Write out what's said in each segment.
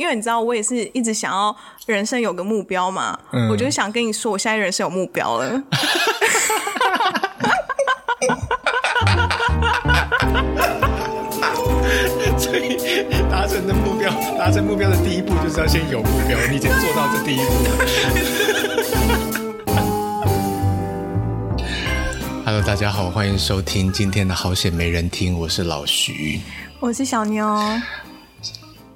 因为你知道，我也是一直想要人生有个目标嘛，嗯、我就想跟你说，我现在人生有目标了。所以达成的目标，达成目标的第一步就是要先有目标，你已经做到这第一步了。Hello，大家好，欢迎收听今天的好险没人听，我是老徐，我是小妞。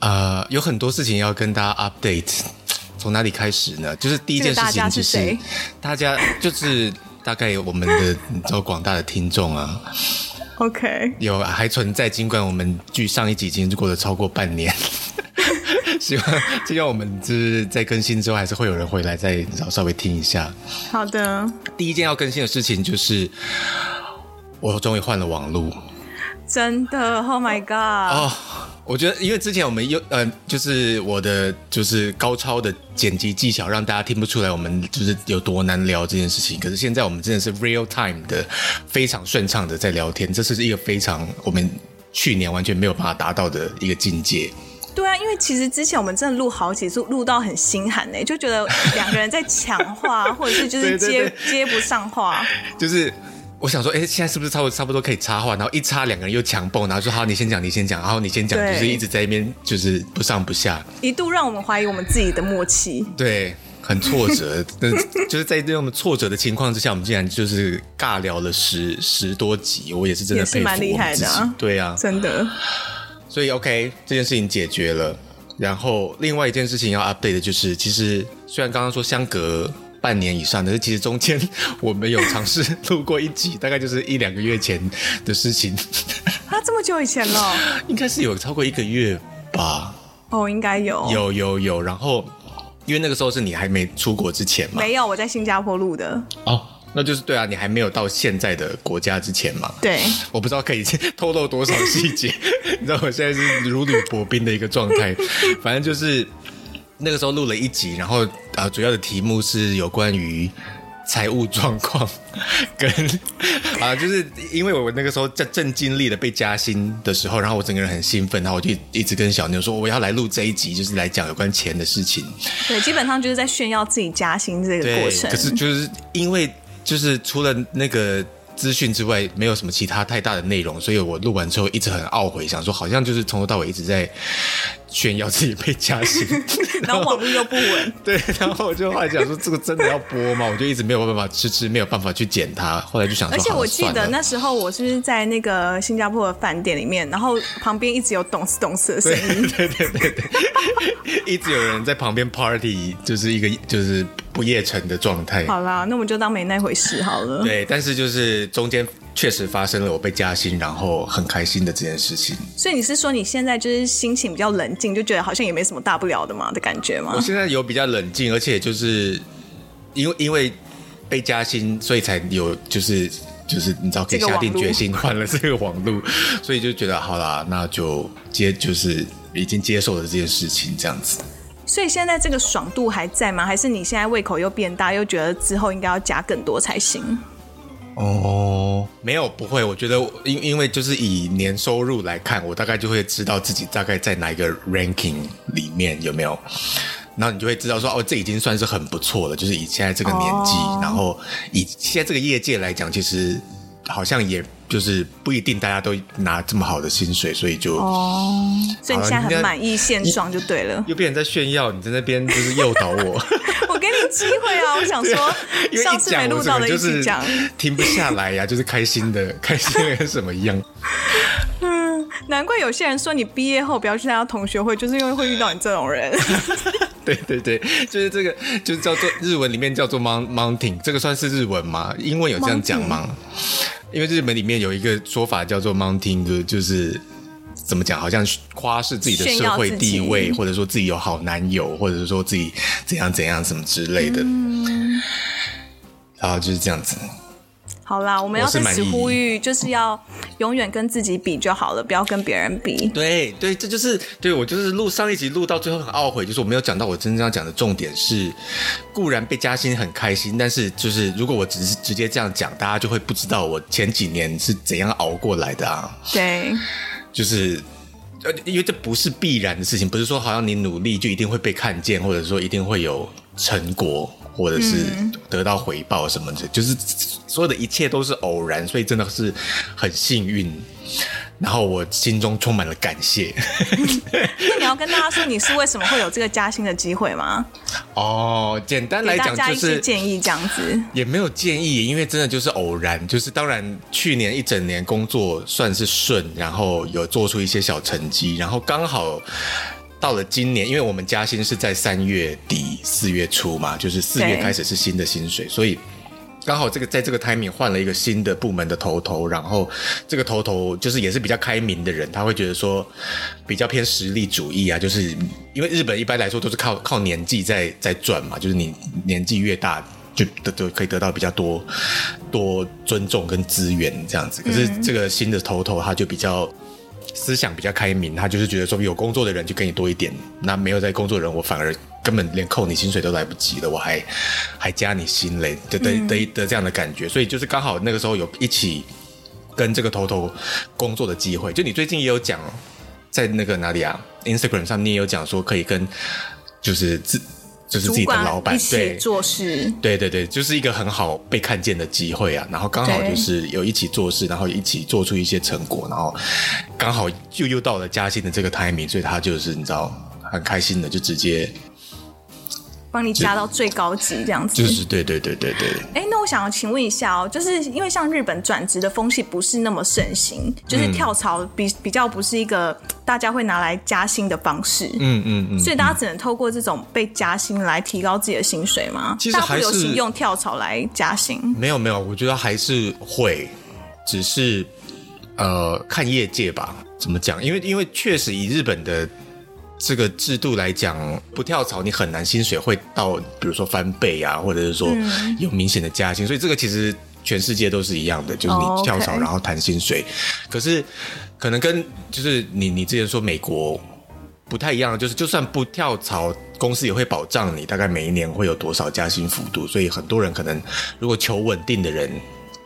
呃，有很多事情要跟大家 update，从哪里开始呢？就是第一件事情就是，大家就是大概有我们的你知道广大的听众啊，OK，有还存在，尽管我们距上一集已经过了超过半年，希望希望我们就是在更新之后，还是会有人回来再稍微听一下。好的，第一件要更新的事情就是，我终于换了网路，真的，Oh my God！哦。我觉得，因为之前我们有呃，就是我的就是高超的剪辑技巧，让大家听不出来我们就是有多难聊这件事情。可是现在我们真的是 real time 的，非常顺畅的在聊天，这是一个非常我们去年完全没有办法达到的一个境界。对啊，因为其实之前我们真的录好几次，录到很心寒呢，就觉得两个人在抢话，或者是就是接接不上话，就是。我想说，哎，现在是不是差不多差不多可以插话？然后一插，两个人又强蹦，然后说好，你先讲，你先讲，然后你先讲，就是一直在那边就是不上不下，一度让我们怀疑我们自己的默契。对，很挫折，就是在这种挫折的情况之下，我们竟然就是尬聊了十十多集，我也是真的蛮厉害的啊。对啊，真的。所以 OK，这件事情解决了。然后另外一件事情要 update 的就是，其实虽然刚刚说相隔。半年以上的，其实中间 我们有尝试录过一集，大概就是一两个月前的事情。啊，这么久以前了？应该是有超过一个月吧？哦，应该有。有有有，然后因为那个时候是你还没出国之前嘛？没有，我在新加坡录的。哦，那就是对啊，你还没有到现在的国家之前嘛？对。我不知道可以透露多少细节，你知道我现在是如履薄冰的一个状态，反正就是。那个时候录了一集，然后啊，主要的题目是有关于财务状况，跟啊，就是因为我那个时候正正经历了被加薪的时候，然后我整个人很兴奋，然后我就一直跟小妞说我要来录这一集，就是来讲有关钱的事情。对，基本上就是在炫耀自己加薪这个过程。可是就是因为就是除了那个资讯之外，没有什么其他太大的内容，所以我录完之后一直很懊悔，想说好像就是从头到尾一直在。炫耀自己被加薪，然后网络又不稳。对，然后我就后来讲说，这个真的要播吗？我就一直没有办法吃吃，没有办法去剪它。后来就想说，而且我记得那时候我是在那个新加坡的饭店里面，然后旁边一直有咚斯咚斯的声音，对对对对，一直有人在旁边 party，就是一个就是不夜城的状态。好啦，那我们就当没那回事好了。对，但是就是中间。确实发生了我被加薪，然后很开心的这件事情。所以你是说你现在就是心情比较冷静，就觉得好像也没什么大不了的嘛的感觉吗？我现在有比较冷静，而且就是因为因为被加薪，所以才有就是就是你知道可以下定决心换了这个网路，所以就觉得好啦，那就接就是已经接受了这件事情这样子。所以现在这个爽度还在吗？还是你现在胃口又变大，又觉得之后应该要加更多才行？哦，没有，不会。我觉得，因因为就是以年收入来看，我大概就会知道自己大概在哪一个 ranking 里面有没有，然后你就会知道说，哦，这已经算是很不错了。就是以现在这个年纪，哦、然后以现在这个业界来讲，其实好像也就是不一定大家都拿这么好的薪水，所以就哦，所以你现在很满意现状就对了。又变成在炫耀，你在那边就是诱导我。给你机会啊！我想说，上次没录到的一起讲，停不下来呀、啊，就是开心的，开心的跟什么一样。嗯，难怪有些人说你毕业后不要去参加同学会，就是因为会遇到你这种人。对对对，就是这个，就是叫做日文里面叫做 mount mounting，这个算是日文吗？英文有这样讲吗因为日本里面有一个说法叫做 mounting，就是。怎么讲？好像夸是自己的社会地位，或者说自己有好男友，或者是说自己怎样怎样什么之类的。嗯，然后就是这样子。好啦，我们要在此呼吁，就是要永远跟自己比就好了，不要跟别人比。对对，这就是对我就是录上一集录到最后很懊悔，就是我没有讲到我真正要讲的重点是，固然被加薪很开心，但是就是如果我只是直接这样讲，大家就会不知道我前几年是怎样熬过来的啊。对。就是呃，因为这不是必然的事情，不是说好像你努力就一定会被看见，或者说一定会有成果，或者是得到回报什么的，嗯、就是所有的一切都是偶然，所以真的是很幸运。然后我心中充满了感谢。那你要跟大家说，你是为什么会有这个加薪的机会吗？哦，简单来讲就是建议这样子，也没有建议，因为真的就是偶然。就是当然去年一整年工作算是顺，然后有做出一些小成绩，然后刚好到了今年，因为我们加薪是在三月底四月初嘛，就是四月开始是新的薪水，所以。刚好这个在这个 timing 换了一个新的部门的头头，然后这个头头就是也是比较开明的人，他会觉得说比较偏实力主义啊，就是因为日本一般来说都是靠靠年纪在在赚嘛，就是你年纪越大就得就可以得到比较多多尊重跟资源这样子。可是这个新的头头他就比较思想比较开明，他就是觉得说有工作的人就给你多一点，那没有在工作的人我反而。根本连扣你薪水都来不及了，我还还加你薪嘞，的的的的这样的感觉，所以就是刚好那个时候有一起跟这个头头工作的机会。就你最近也有讲，在那个哪里啊，Instagram 上你也有讲说可以跟就是自就是自己的老板一起做事，对对对，就是一个很好被看见的机会啊。然后刚好就是有一起做事，然后一起做出一些成果，然后刚好又又到了嘉兴的这个 timing，所以他就是你知道很开心的就直接。帮你加到最高级这样子，就是对对对对对。哎，那我想要请问一下哦，就是因为像日本转职的风气不是那么盛行，就是跳槽比比较不是一个 大家会拿来加薪的方式，嗯嗯嗯，所以大家只能透过这种被加薪来提高自己的薪水吗？其实还是用跳槽来加薪。没有没有，我觉得还是会，只是呃看业界吧，怎么讲？因为因为确实以日本的。这个制度来讲，不跳槽你很难薪水会到，比如说翻倍啊，或者是说有明显的加薪。嗯、所以这个其实全世界都是一样的，就是你跳槽然后谈薪水。Oh. 可是可能跟就是你你之前说美国不太一样，就是就算不跳槽，公司也会保障你大概每一年会有多少加薪幅度。所以很多人可能如果求稳定的人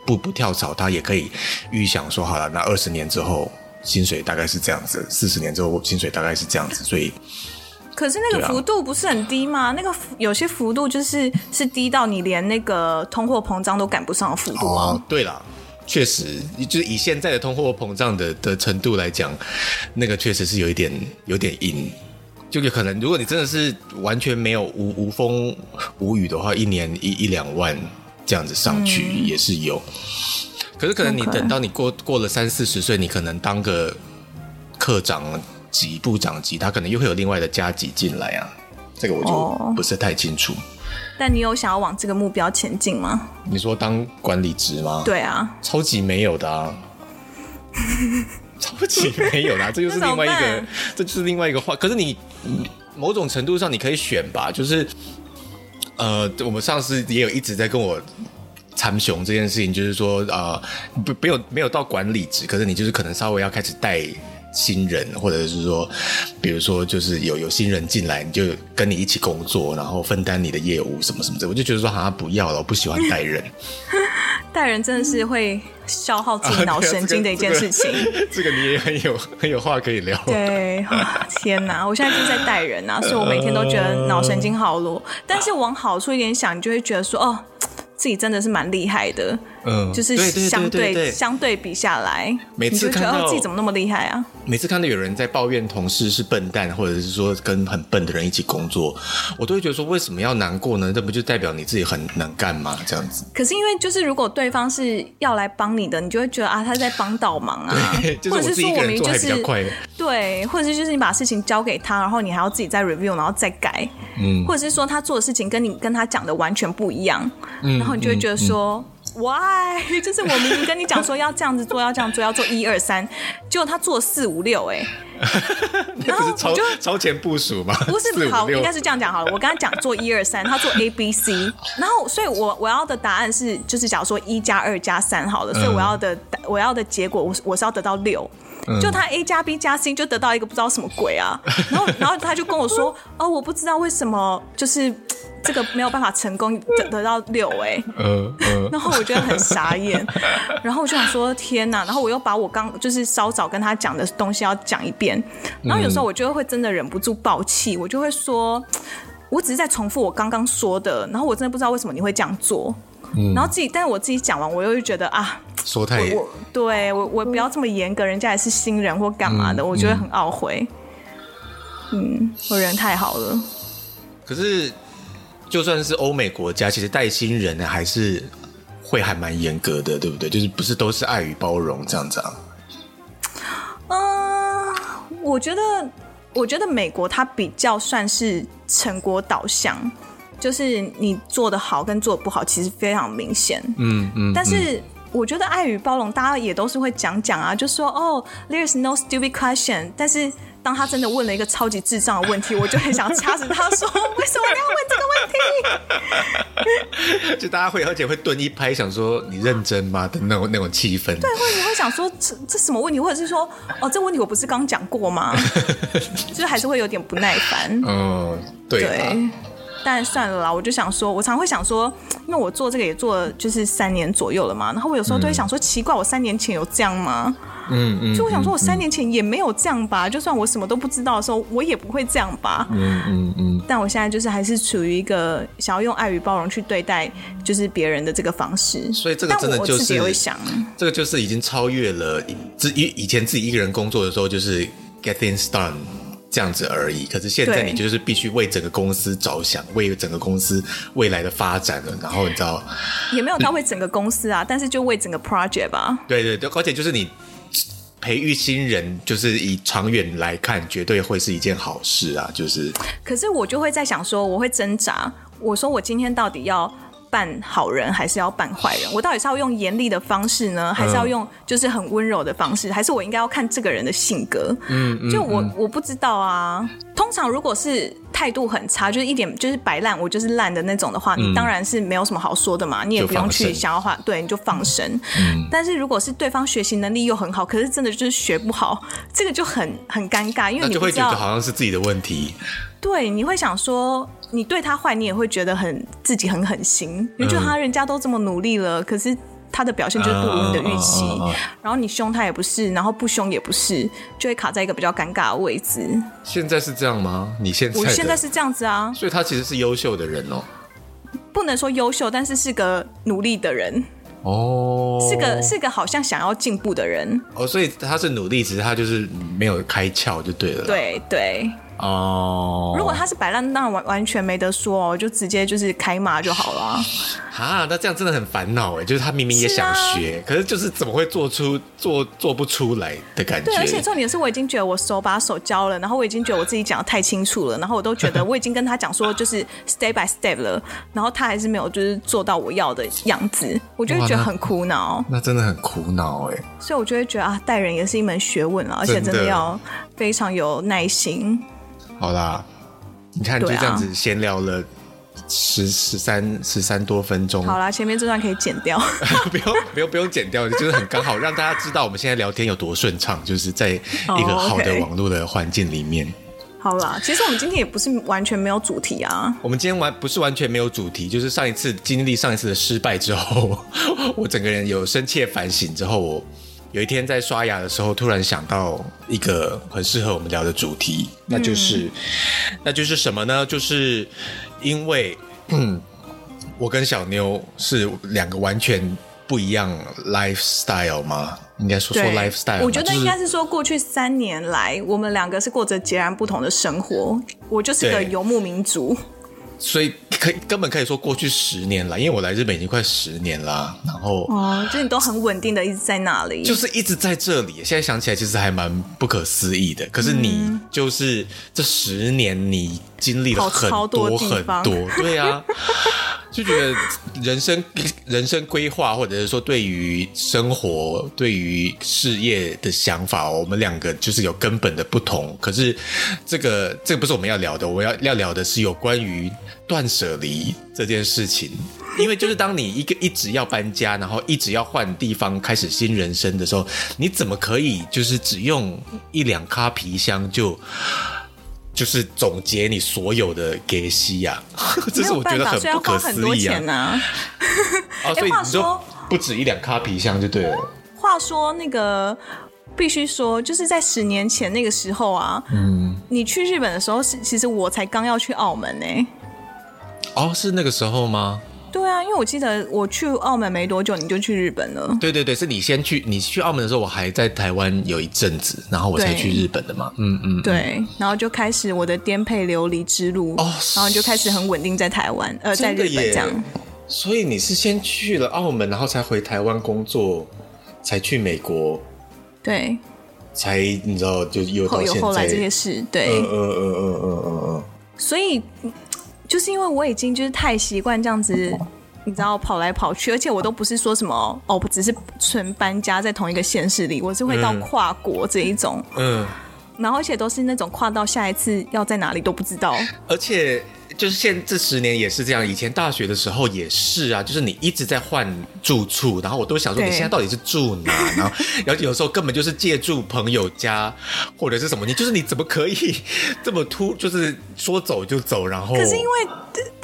不不跳槽，他也可以预想说好了，那二十年之后。薪水大概是这样子，四十年之后薪水大概是这样子，所以，可是那个幅度不是很低吗？啊、那个有些幅度就是是低到你连那个通货膨胀都赶不上的幅度啊。哦、对了，确实，就是以现在的通货膨胀的的程度来讲，那个确实是有一点有点硬，就有可能如果你真的是完全没有无无风无雨的话，一年一一两万这样子上去也是有。嗯可是可能你等到你过过了三四十岁，你可能当个课长级、部长级，他可能又会有另外的加级进来啊。这个我就不是太清楚。但你有想要往这个目标前进吗？你说当管理职吗？对啊，超级没有的啊，超级没有的啊，这就是另外一个，这就是另外一个话。可是你某种程度上你可以选吧，就是呃，我们上司也有一直在跟我。参雄这件事情，就是说，呃，不，没有没有到管理职，可是你就是可能稍微要开始带新人，或者是说，比如说，就是有有新人进来，你就跟你一起工作，然后分担你的业务什么什么的。我就觉得说，好像不要了，我不喜欢带人。带人真的是会消耗自己脑神经的一件事情。啊这个这个。这个你也很有很有话可以聊。对，天哪，我现在就是在带人啊，所以我每天都觉得脑神经好弱。但是往好处一点想，你就会觉得说，哦。自己真的是蛮厉害的，嗯，就是相对相对比下来，每次看到自己怎么那么厉害啊？每次看到有人在抱怨同事是笨蛋，或者是说跟很笨的人一起工作，我都会觉得说，为什么要难过呢？这不就代表你自己很能干吗？这样子。可是因为就是如果对方是要来帮你的，你就会觉得啊，他在帮倒忙啊，或者是说我明明就是对，或者是就是你把事情交给他，然后你还要自己再 review，然后再改，嗯，或者是说他做的事情跟你跟他讲的完全不一样，嗯，然后。你就会觉得说、嗯嗯、，why？就是我明明跟你讲说要这样子做，要这样做，要做一二三，结果他做四五六，哎，然后我就超前部署嘛，不是好，应该是这样讲好了。我跟他讲做一二三，他做 A B C，然后所以我我要的答案是，就是假如说一加二加三好了，所以我要的我要的结果，我我是要得到六。就他 A 加 B 加 C 就得到一个不知道什么鬼啊，然后然后他就跟我说，哦，我不知道为什么就是 这个没有办法成功得得到六哎，然后我觉得很傻眼，然后我就想说天哪，然后我又把我刚就是稍早跟他讲的东西要讲一遍，然后有时候我就会真的忍不住爆气，我就会说，我只是在重复我刚刚说的，然后我真的不知道为什么你会这样做。嗯、然后自己，但是我自己讲完，我又会觉得啊，说太我，我对我我不要这么严格，人家也是新人或干嘛的，嗯、我觉得很懊悔。嗯，我人太好了。可是，就算是欧美国家，其实带新人呢，还是会还蛮严格的，对不对？就是不是都是爱与包容这样子啊？嗯，我觉得，我觉得美国它比较算是成果导向。就是你做的好跟做的不好，其实非常明显。嗯嗯。但是我觉得爱与包容，大家也都是会讲讲啊，就说哦，there's no stupid question。但是当他真的问了一个超级智障的问题，我就很想掐死他，说为什么你要问这个问题？就大家会而且会顿一拍，想说你认真吗的那种那种气氛。对，或者你会想说这这什么问题，或者是说哦，这问题我不是刚讲过吗？就是还是会有点不耐烦。嗯，对。对但算了啦，我就想说，我常会想说，因为我做这个也做了就是三年左右了嘛，然后我有时候都会想说，奇怪，我三年前有这样吗？嗯嗯，就我想说，我三年前也没有这样吧，就算我什么都不知道的时候，我也不会这样吧。嗯嗯嗯。但我现在就是还是处于一个想要用爱与包容去对待就是别人的这个方式，所以这个真的就是，我自己也会想，这个就是已经超越了自以以前自己一个人工作的时候，就是 get things done。这样子而已。可是现在你就是必须为整个公司着想，为整个公司未来的发展了。然后你知道，也没有到为整个公司啊，但是就为整个 project 吧。对对对，而且就是你培育新人，就是以长远来看，绝对会是一件好事啊。就是，可是我就会在想说，我会挣扎。我说我今天到底要。扮好人还是要扮坏人？我到底是要用严厉的方式呢，还是要用就是很温柔的方式？还是我应该要看这个人的性格？嗯，就我我不知道啊。通常如果是态度很差，就是一点就是摆烂，我就是烂的那种的话，你当然是没有什么好说的嘛，你也不用去想要话，对，你就放生。嗯，但是如果是对方学习能力又很好，可是真的就是学不好，这个就很很尴尬，因为你就会觉得好像是自己的问题。对，你会想说。你对他坏，你也会觉得很自己很狠心，你觉得他人家都这么努力了，可是他的表现就是不如你的预期，然后你凶他也不是，然后不凶也不是，就会卡在一个比较尴尬的位置。现在是这样吗？你现在我现在是这样子啊，所以他其实是优秀的人哦，不能说优秀，但是是个努力的人哦，是个是个好像想要进步的人哦，所以他是努力，只是他就是没有开窍就对了，对对。哦，oh. 如果他是摆烂，那完完全没得说哦，就直接就是开骂就好了。啊，那这样真的很烦恼哎，就是他明明也想学，是啊、可是就是怎么会做出做做不出来的感觉？对，而且重点是我已经觉得我手把手教了，然后我已经觉得我自己讲的太清楚了，然后我都觉得我已经跟他讲说就是 step by step 了，然后他还是没有就是做到我要的样子，我就会觉得很苦恼。那，那真的很苦恼哎，所以我就会觉得啊，带人也是一门学问啊，而且真的要非常有耐心。好啦，你看就这样子闲聊了十十三十三多分钟。好啦，前面这段可以剪掉，不用不用不用剪掉，就是很刚好让大家知道我们现在聊天有多顺畅，就是在一个好的网络的环境里面。好啦，其实我们今天也不是完全没有主题啊。我们今天完不是完全没有主题，就是上一次经历上一次的失败之后，我整个人有深切反省之后，我。有一天在刷牙的时候，突然想到一个很适合我们聊的主题，那就是，嗯、那就是什么呢？就是因为，嗯，我跟小妞是两个完全不一样 lifestyle 吗？应该说说 lifestyle。我觉得应该是说，过去三年来，我们两个是过着截然不同的生活。我就是个游牧民族。所以可以根本可以说过去十年了，因为我来日本已经快十年了，然后哦，就你都很稳定的一直在那里，就是一直在这里。现在想起来其实还蛮不可思议的。可是你就是这十年你经历了很多很多，对啊，就觉得人生人生规划，或者是说对于生活、对于事业的想法，我们两个就是有根本的不同。可是这个这个不是我们要聊的，我要要聊的是有关于断舍离这件事情。因为就是当你一个一直要搬家，然后一直要换地方，开始新人生的时候，你怎么可以就是只用一两卡皮箱就？就是总结你所有的给西呀，这是我觉得很不可思议啊！哦，所以你说不止一两卡皮箱就对了。话说那个必须说，就是在十年前那个时候啊，嗯，你去日本的时候是其实我才刚要去澳门呢。哦，是那个时候吗？对啊，因为我记得我去澳门没多久，你就去日本了。对对对，是你先去，你去澳门的时候，我还在台湾有一阵子，然后我才去日本的嘛。嗯嗯，对，然后就开始我的颠沛流离之路。哦，然后就开始很稳定在台湾，呃，在日本这样。所以你是先去了澳门，然后才回台湾工作，才去美国。对，才你知道就有到现在有后来这些事。对，嗯嗯嗯嗯嗯嗯嗯。所以。就是因为我已经就是太习惯这样子，你知道跑来跑去，而且我都不是说什么哦，不只是纯搬家在同一个县市里，我是会到跨国这一种，嗯，然后而且都是那种跨到下一次要在哪里都不知道，而且。就是现这十年也是这样，以前大学的时候也是啊，就是你一直在换住处，然后我都想说你现在到底是住哪？然后，然后有时候根本就是借住朋友家或者是什么，你就是你怎么可以 这么突，就是说走就走？然后可是因为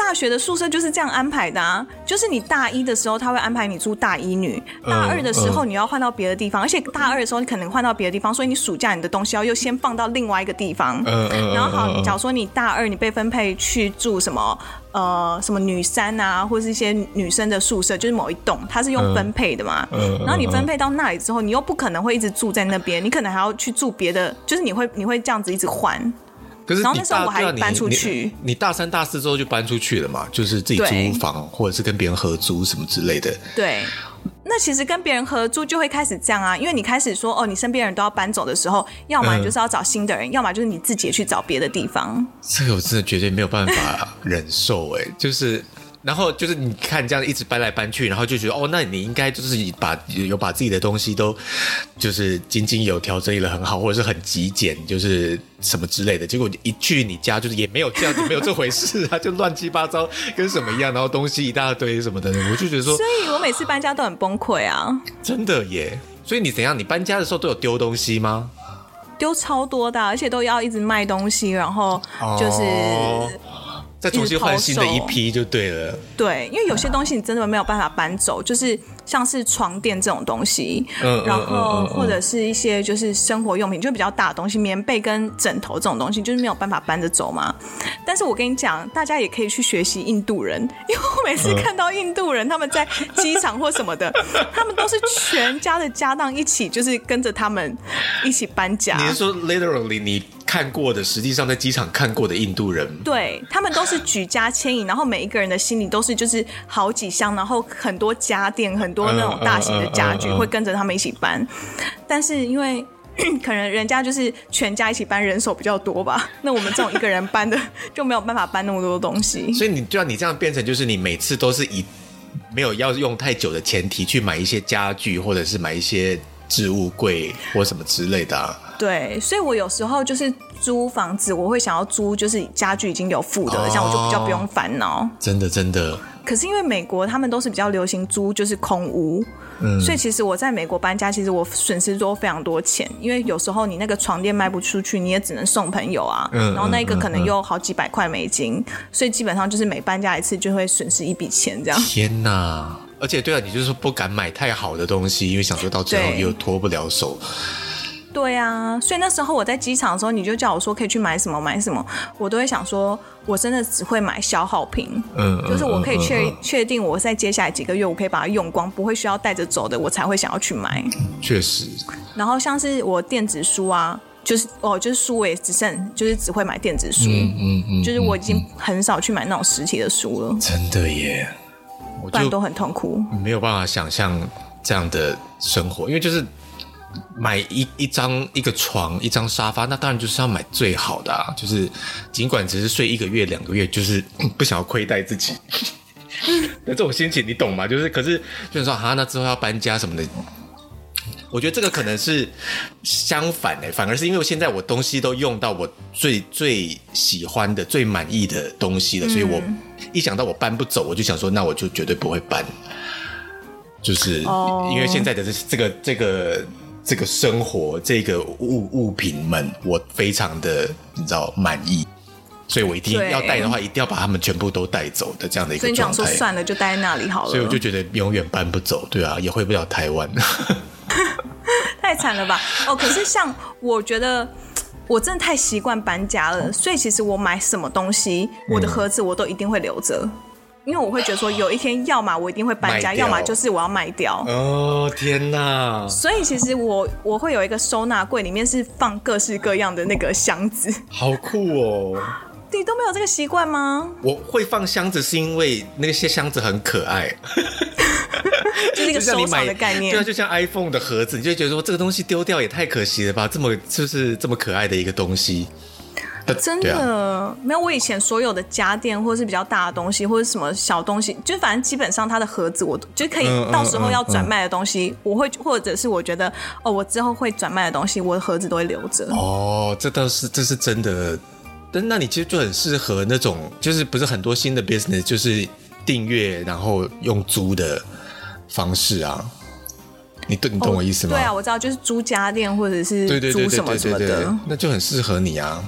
大学的宿舍就是这样安排的啊，就是你大一的时候他会安排你住大一女，大二的时候你要换到别的地方，而且大二的时候你可能换到别的地方，所以你暑假你的东西要又先放到另外一个地方。嗯嗯，然后好，假如说你大二你被分配去。住什么呃什么女三啊，或者是一些女生的宿舍，就是某一栋，它是用分配的嘛。嗯。然后你分配到那里之后，你又不可能会一直住在那边，你可能还要去住别的，就是你会你会这样子一直换。可是，然后那时候我还搬出去你你。你大三大四之后就搬出去了嘛？就是自己租房，或者是跟别人合租什么之类的。对。那其实跟别人合租就会开始这样啊，因为你开始说哦，你身边人都要搬走的时候，要么你就是要找新的人，嗯、要么就是你自己也去找别的地方。这个我真的绝对没有办法忍受哎，就是。然后就是你看这样一直搬来搬去，然后就觉得哦，那你应该就是把有把自己的东西都就是井井有条整理的很好，或者是很极简，就是什么之类的。结果一去你家，就是也没有这样子，没有这回事啊，就乱七八糟，跟什么一样，然后东西一大堆什么的，我就觉得说，所以我每次搬家都很崩溃啊。真的耶，所以你怎样？你搬家的时候都有丢东西吗？丢超多的，而且都要一直卖东西，然后就是。哦再重新换新的一批就对了。对，因为有些东西你真的没有办法搬走，就是像是床垫这种东西，嗯，然后或者是一些就是生活用品，就比较大的东西，棉被跟枕头这种东西，就是没有办法搬着走嘛。但是我跟你讲，大家也可以去学习印度人，因为我每次看到印度人他们在机场或什么的，他们都是全家的家当一起，就是跟着他们一起搬家。你是说 literally 你？看过的，实际上在机场看过的印度人，对，他们都是举家牵引，然后每一个人的心里都是就是好几箱，然后很多家电，很多那种大型的家具会跟着他们一起搬。但是因为可能人家就是全家一起搬，人手比较多吧，那我们这种一个人搬的就没有办法搬那么多东西。所以你就要你这样变成，就是你每次都是以没有要用太久的前提去买一些家具，或者是买一些置物柜或什么之类的啊。对，所以我有时候就是租房子，我会想要租就是家具已经有附的，这样我就比较不用烦恼。真的，真的。可是因为美国他们都是比较流行租就是空屋，嗯，所以其实我在美国搬家，其实我损失多非常多钱，因为有时候你那个床垫卖不出去，你也只能送朋友啊，嗯，然后那个可能又好几百块美金，嗯嗯嗯，所以基本上就是每搬家一次就会损失一笔钱这样。天哪！而且对啊，你就是不敢买太好的东西，因为想说到最后又脱不了手。对啊，所以那时候我在机场的时候，你就叫我说可以去买什么买什么，我都会想说，我真的只会买消耗品，嗯，就是我可以确、嗯、确定我在接下来几个月我可以把它用光，不会需要带着走的，我才会想要去买。确实。然后像是我电子书啊，就是哦，就是书我也只剩就是只会买电子书，嗯嗯，嗯，就是我已经很少去买那种实体的书了。真的耶，我不然都很痛苦，没有办法想象这样的生活，因为就是。买一一张一个床一张沙发，那当然就是要买最好的啊！就是尽管只是睡一个月两个月，就是 不想要亏待自己，那这种心情你懂吗？就是可是就是说哈，那之后要搬家什么的。我觉得这个可能是相反的，反而是因为我现在我东西都用到我最最喜欢的、最满意的东西了，嗯、所以我一想到我搬不走，我就想说，那我就绝对不会搬。就是因为现在的这这个这个这个生活、这个物物品们，我非常的你知道满意，所以我一定要带的话，一定要把他们全部都带走的这样的一个状态。所以你想说算了，就待在那里好了。所以我就觉得永远搬不走，对啊，也回不了台湾。太惨了吧！哦，可是像我觉得，我真的太习惯搬家了，所以其实我买什么东西，我的盒子我都一定会留着，嗯、因为我会觉得说，有一天要么我一定会搬家，要么就是我要卖掉。哦天哪！所以其实我我会有一个收纳柜，里面是放各式各样的那个箱子。好酷哦！你都没有这个习惯吗？我会放箱子，是因为那些箱子很可爱。就是一个 收藏的概念，对啊，就像 iPhone 的盒子，你就觉得说这个东西丢掉也太可惜了吧？这么就是这么可爱的一个东西，真的、啊、没有。我以前所有的家电或者是比较大的东西，或者什么小东西，就反正基本上它的盒子，我就可以到时候要转卖的东西，嗯嗯嗯嗯、我会或者是我觉得哦，我之后会转卖的东西，我的盒子都会留着。哦，这倒是这是真的。但那你其实就很适合那种，就是不是很多新的 business，就是订阅然后用租的。方式啊，你懂你懂我意思吗？对啊，我知道，就是租家电或者是租什么什么的，那就很适合你啊。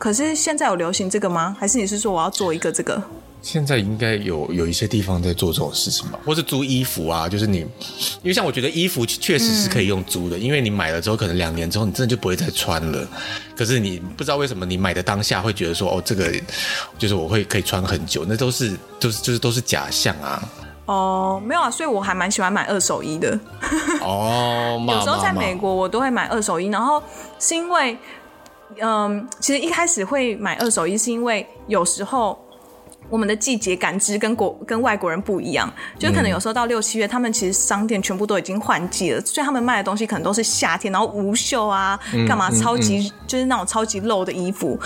可是现在有流行这个吗？还是你是说我要做一个这个？现在应该有有一些地方在做这种事情吧，或是租衣服啊，就是你，因为像我觉得衣服确实是可以用租的，嗯、因为你买了之后，可能两年之后你真的就不会再穿了。可是你不知道为什么你买的当下会觉得说，哦，这个就是我会可以穿很久，那都是都是就是都是假象啊。哦，没有啊，所以我还蛮喜欢买二手衣的。哦，有时候在美国我都会买二手衣，然后是因为，嗯，其实一开始会买二手衣是因为有时候。我们的季节感知跟国跟外国人不一样，就可能有时候到六七月，他们其实商店全部都已经换季了，所以他们卖的东西可能都是夏天，然后无袖啊，干嘛超级、嗯嗯嗯、就是那种超级露的衣服。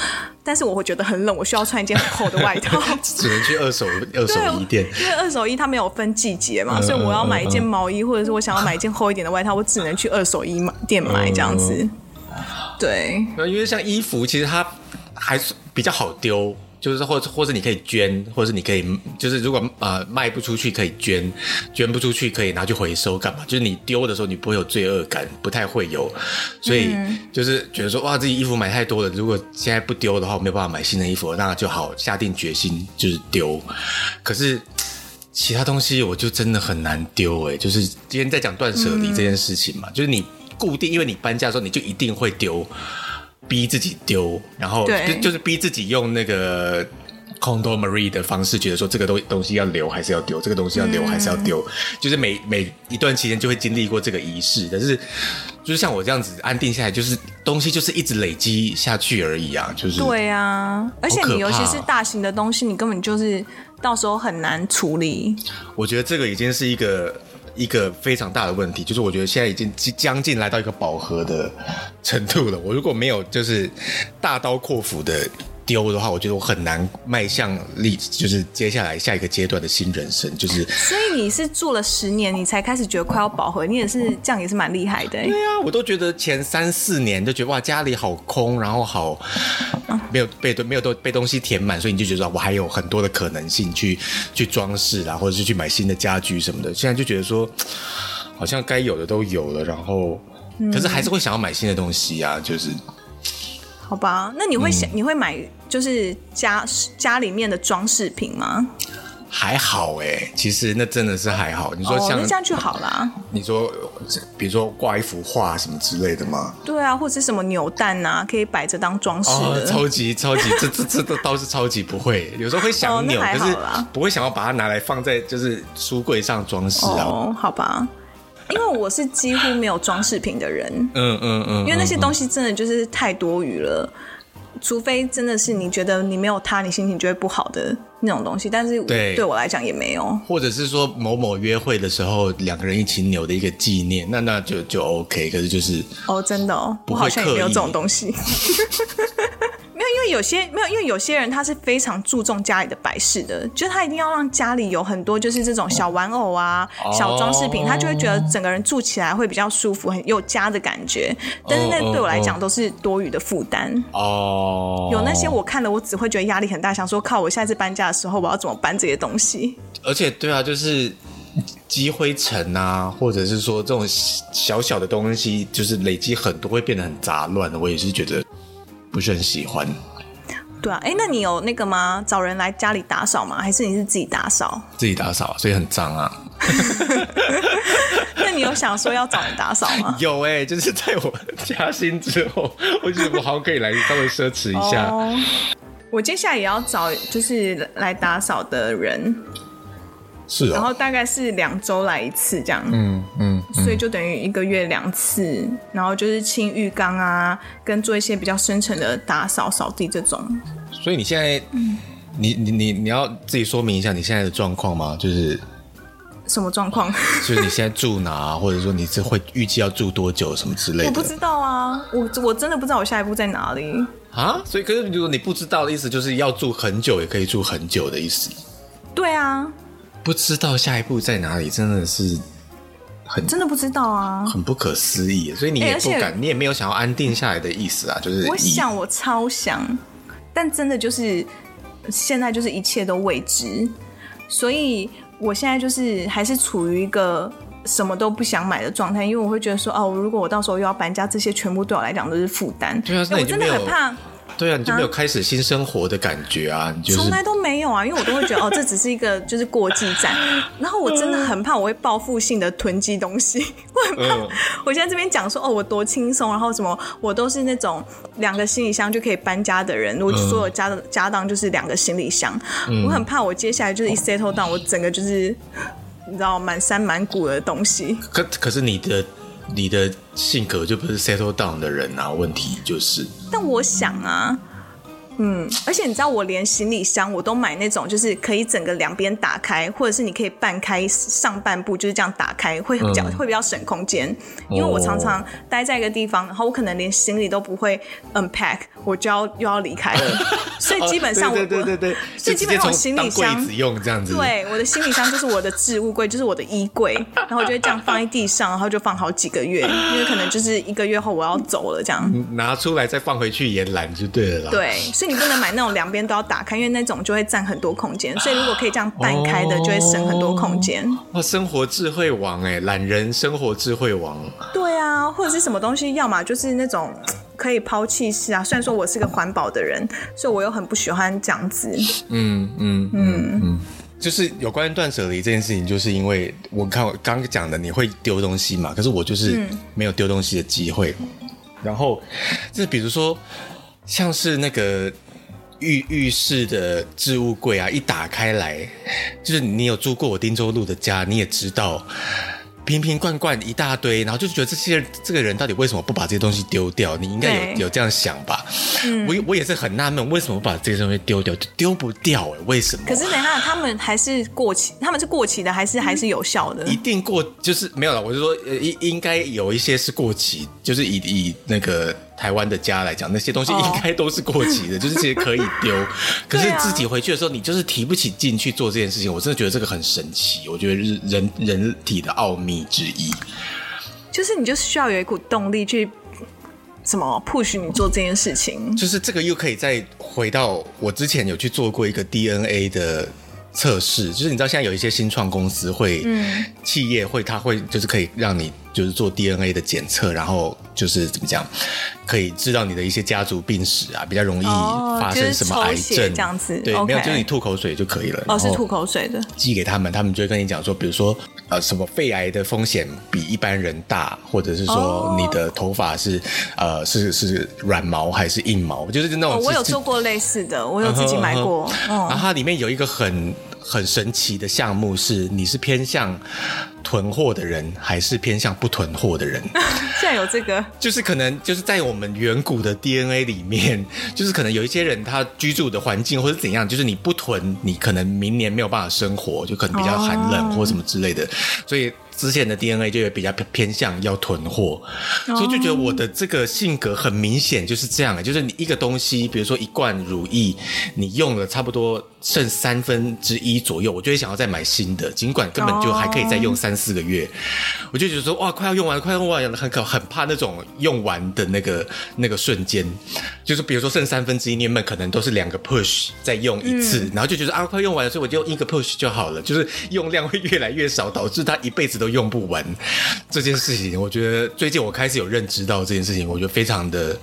但是我会觉得很冷，我需要穿一件很厚的外套，只能去二手二手衣店，因为二手衣它没有分季节嘛，所以我要买一件毛衣，或者是我想要买一件厚一点的外套，我只能去二手衣店买这样子。对，因为像衣服，其实它还是比较好丢。就是或者或者你可以捐，或者是你可以就是如果呃卖不出去可以捐，捐不出去可以拿去回收干嘛？就是你丢的时候你不会有罪恶感，不太会有，所以就是觉得说哇，自己衣服买太多了，如果现在不丢的话，我没有办法买新的衣服，那就好下定决心就是丢。可是其他东西我就真的很难丢哎，就是今天在讲断舍离这件事情嘛，嗯、就是你固定，因为你搬家的时候你就一定会丢。逼自己丢，然后就就是逼自己用那个 Condo Marie 的方式，觉得说这个东东西要留还是要丢，这个东西要留还是要丢，嗯、就是每每一段期间就会经历过这个仪式。但是就是像我这样子安定下来，就是东西就是一直累积下去而已啊，就是对啊，而且你尤其是大型的东西，你根本就是到时候很难处理。我觉得这个已经是一个。一个非常大的问题，就是我觉得现在已经将近来到一个饱和的程度了。我如果没有就是大刀阔斧的丢的话，我觉得我很难迈向立，就是接下来下一个阶段的新人生。就是，所以你是住了十年，你才开始觉得快要饱和，你也是这样，也是蛮厉害的。对啊，我都觉得前三四年就觉得哇，家里好空，然后好没有被没有都被东西填满，所以你就觉得我还有很多的可能性去去装饰啦，或者是去买新的家具什么的。现在就觉得说，好像该有的都有了，然后可是还是会想要买新的东西啊，就是。好吧，那你会想、嗯、你会买就是家家里面的装饰品吗？还好哎，其实那真的是还好。你说像、哦、那这样就好啦。你说，比如说挂一幅画什么之类的吗？对啊，或者是什么扭蛋啊，可以摆着当装饰。哦、超级超级，这这这都倒是超级不会。有时候会想扭，可是不会想要把它拿来放在就是书柜上装饰啊。哦，好吧。因为我是几乎没有装饰品的人，嗯嗯嗯，嗯，因为那些东西真的就是太多余了，除非真的是你觉得你没有他，你心情就会不好的那种东西。但是对对我来讲也没有，或者是说某某约会的时候两个人一起扭的一个纪念，那那就就 OK。可是就是哦，真的哦，我好像也没有这种东西。没有，因为有些没有，因为有些人他是非常注重家里的摆饰的，就是他一定要让家里有很多就是这种小玩偶啊、哦、小装饰品，他就会觉得整个人住起来会比较舒服，很有家的感觉。但是那对我来讲都是多余的负担哦。有那些我看了，我只会觉得压力很大，想说靠，我下一次搬家的时候我要怎么搬这些东西？而且，对啊，就是。积灰尘啊，或者是说这种小小的东西，就是累积很多，会变得很杂乱的。我也是觉得不是很喜欢。对啊，哎，那你有那个吗？找人来家里打扫吗？还是你是自己打扫？自己打扫，所以很脏啊。那你有想说要找人打扫吗？有哎、欸，就是在我加薪之后，我觉得我好像可以来稍微奢侈一下。Oh, 我接下来也要找就是来打扫的人。是、哦，然后大概是两周来一次这样，嗯嗯，嗯，所以就等于一个月两次，然后就是清浴缸啊，跟做一些比较深层的打扫、扫地这种。所以你现在，嗯、你你你你要自己说明一下你现在的状况吗？就是什么状况？就是你现在住哪，或者说你是会预计要住多久什么之类的？我不知道啊，我我真的不知道我下一步在哪里啊。所以可是如果你不知道的意思，就是要住很久也可以住很久的意思。对啊。不知道下一步在哪里，真的是很真的不知道啊，很不可思议。所以你也不敢，你也没有想要安定下来的意思啊。就是我想，我超想，但真的就是现在就是一切都未知，所以我现在就是还是处于一个什么都不想买的状态，因为我会觉得说，哦，如果我到时候又要搬家，这些全部对我来讲都是负担。对啊，那我真的很怕。对啊，你就没有开始新生活的感觉啊？你就是从来都没有啊，因为我都会觉得哦，这只是一个就是过季站。然后我真的很怕我会报复性的囤积东西，我很怕。我现在这边讲说哦，我多轻松，然后什么我都是那种两个行李箱就可以搬家的人，我所有家的家当就是两个行李箱。我很怕我接下来就是一 settle down，我整个就是你知道满山满谷的东西。可可是你的。你的性格就不是 settle down 的人啊，问题就是。但我想啊。嗯，而且你知道，我连行李箱我都买那种，就是可以整个两边打开，或者是你可以半开上半部，就是这样打开，会比较、嗯、会比较省空间。因为我常常待在一个地方，然后我可能连行李都不会 unpack，我就要又要离开了。所以基本上我，对对对对，所以基本上我行李箱柜子用这样子。对，我的行李箱就是我的置物柜，就是我的衣柜，然后我就会这样放在地上，然后就放好几个月，因为可能就是一个月后我要走了这样。拿出来再放回去也懒就对了啦。对。所以你不能买那种两边都要打开，因为那种就会占很多空间。所以如果可以这样半开的，就会省很多空间。哇，生活智慧王哎，懒人生活智慧王。对啊，或者是什么东西，要么就是那种可以抛弃式啊。虽然说我是个环保的人，所以我又很不喜欢这样子。嗯嗯嗯嗯，就是有关于断舍离这件事情，就是因为我看我刚刚讲的，你会丢东西嘛？可是我就是没有丢东西的机会。然后，就是比如说。像是那个浴浴室的置物柜啊，一打开来，就是你有住过我汀州路的家，你也知道。瓶瓶罐罐一大堆，然后就觉得这些这个人到底为什么不把这些东西丢掉？你应该有有这样想吧？嗯，我我也是很纳闷，为什么不把这些东西丢掉？就丢不掉哎、欸，为什么？可是等一下，他们还是过期，他们是过期的，还是还是有效的？一定过，就是没有了。我就说，呃，应应该有一些是过期，就是以以那个台湾的家来讲，那些东西应该都是过期的，哦、就是其实可以丢。可是自己回去的时候，你就是提不起劲去做这件事情。我真的觉得这个很神奇，我觉得是人人体的奥秘。之一，就是你就是需要有一股动力去什么 push 你做这件事情，就是这个又可以再回到我之前有去做过一个 DNA 的测试，就是你知道现在有一些新创公司会，嗯，企业会，它会就是可以让你就是做 DNA 的检测，然后就是怎么讲，可以知道你的一些家族病史啊，比较容易发生什么癌症，哦，这样子，对，okay，没有就是你吐口水就可以了，哦，是吐口水的，寄给他们，他们就会跟你讲说，比如说呃什么肺癌的风险比一般人大，或者是说你的头发是，哦，呃是是软毛还是硬毛，就是那种，哦，我有做过类似的，我有自己买过，然后它里面有一个很。很神奇的项目是，你是偏向囤货的人，还是偏向不囤货的人？现在有这个，就是可能就是在我们远古的 DNA 里面，就是可能有一些人他居住的环境或者怎样，就是你不囤，你可能明年没有办法生活，就可能比较寒冷或什么之类的，所以之前的 DNA 就有比较偏向要囤货，所以就觉得我的这个性格很明显就是这样，就是你一个东西，比如说一罐乳液，你用了差不多剩三分之一左右，我就会想要再买新的，尽管根本就还可以再用三四个月，我就觉得说哇，快要用完了，快要用完了，很可很怕那种用完的那个那个瞬间，就是比如说剩三分之一，你们可能都是两个 push 再用一次，嗯、然后就觉得啊快用完了，所以我就用一个 push 就好了，就是用量会越来越少，导致它一辈子都用不完。这件事情。我觉得最近我开始有认知到这件事情，我觉得非常的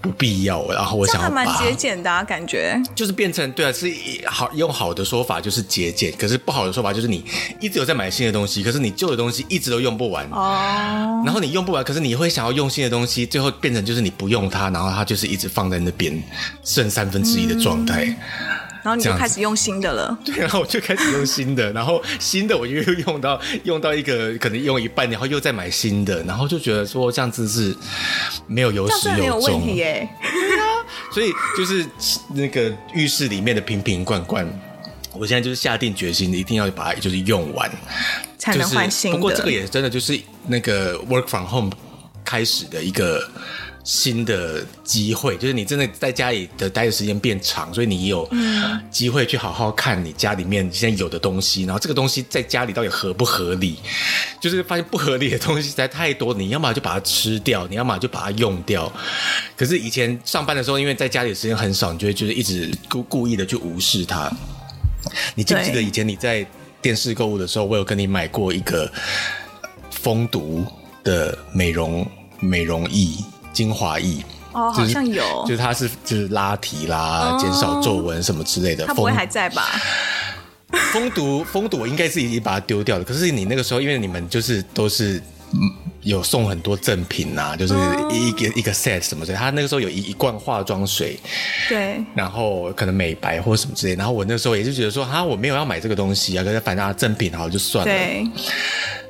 不必要。然后我想还蛮节俭的啊，感觉就是变成对啊，是好用好的说法就是节俭，可是不好的说法就是你一直有在买新的东西，可是你旧的东西一直都用不完哦。然后你用不完，可是你会想要用新的东西，最后变成就是你不用它，然后它就是一直放在那边剩三分之一的状态。嗯然后你就开始用新的了，对，然后我就开始用新的，然后新的我就又用到用到一个可能用一半，然后又再买新的，然后就觉得说这样子是没有有始有终，没有问题耶。所以就是那个浴室里面的瓶瓶罐罐，我现在就是下定决心一定要把它就是用完，才能换新的。不过这个也真的就是那个 work from home 开始的一个。新的机会，就是你真的在家里的待的时间变长，所以你有机会去好好看你家里面现在有的东西，然后这个东西在家里到底合不合理？就是发现不合理的东西实在太多，你要么就把它吃掉，你要么就把它用掉。可是以前上班的时候，因为在家里的时间很少，你就会就是一直故故意的去无视它。你记不记得以前你在电视购物的时候，我有跟你买过一个蜂毒的美容美容液？精华液哦，好像有，就是它是就是拉提啦，减少皱纹什么之类的。它不会还在吧？蜂毒蜂毒，我应该是已经把它丢掉了。可是你那个时候，因为你们就是都是有送很多赠品啊，就是一个一个 set 什么的。他那个时候有一一罐化妆水，对，然后可能美白或什么之类。然后我那时候也是觉得说，哈，我没有要买这个东西啊，可是反正它赠品好就算了。对，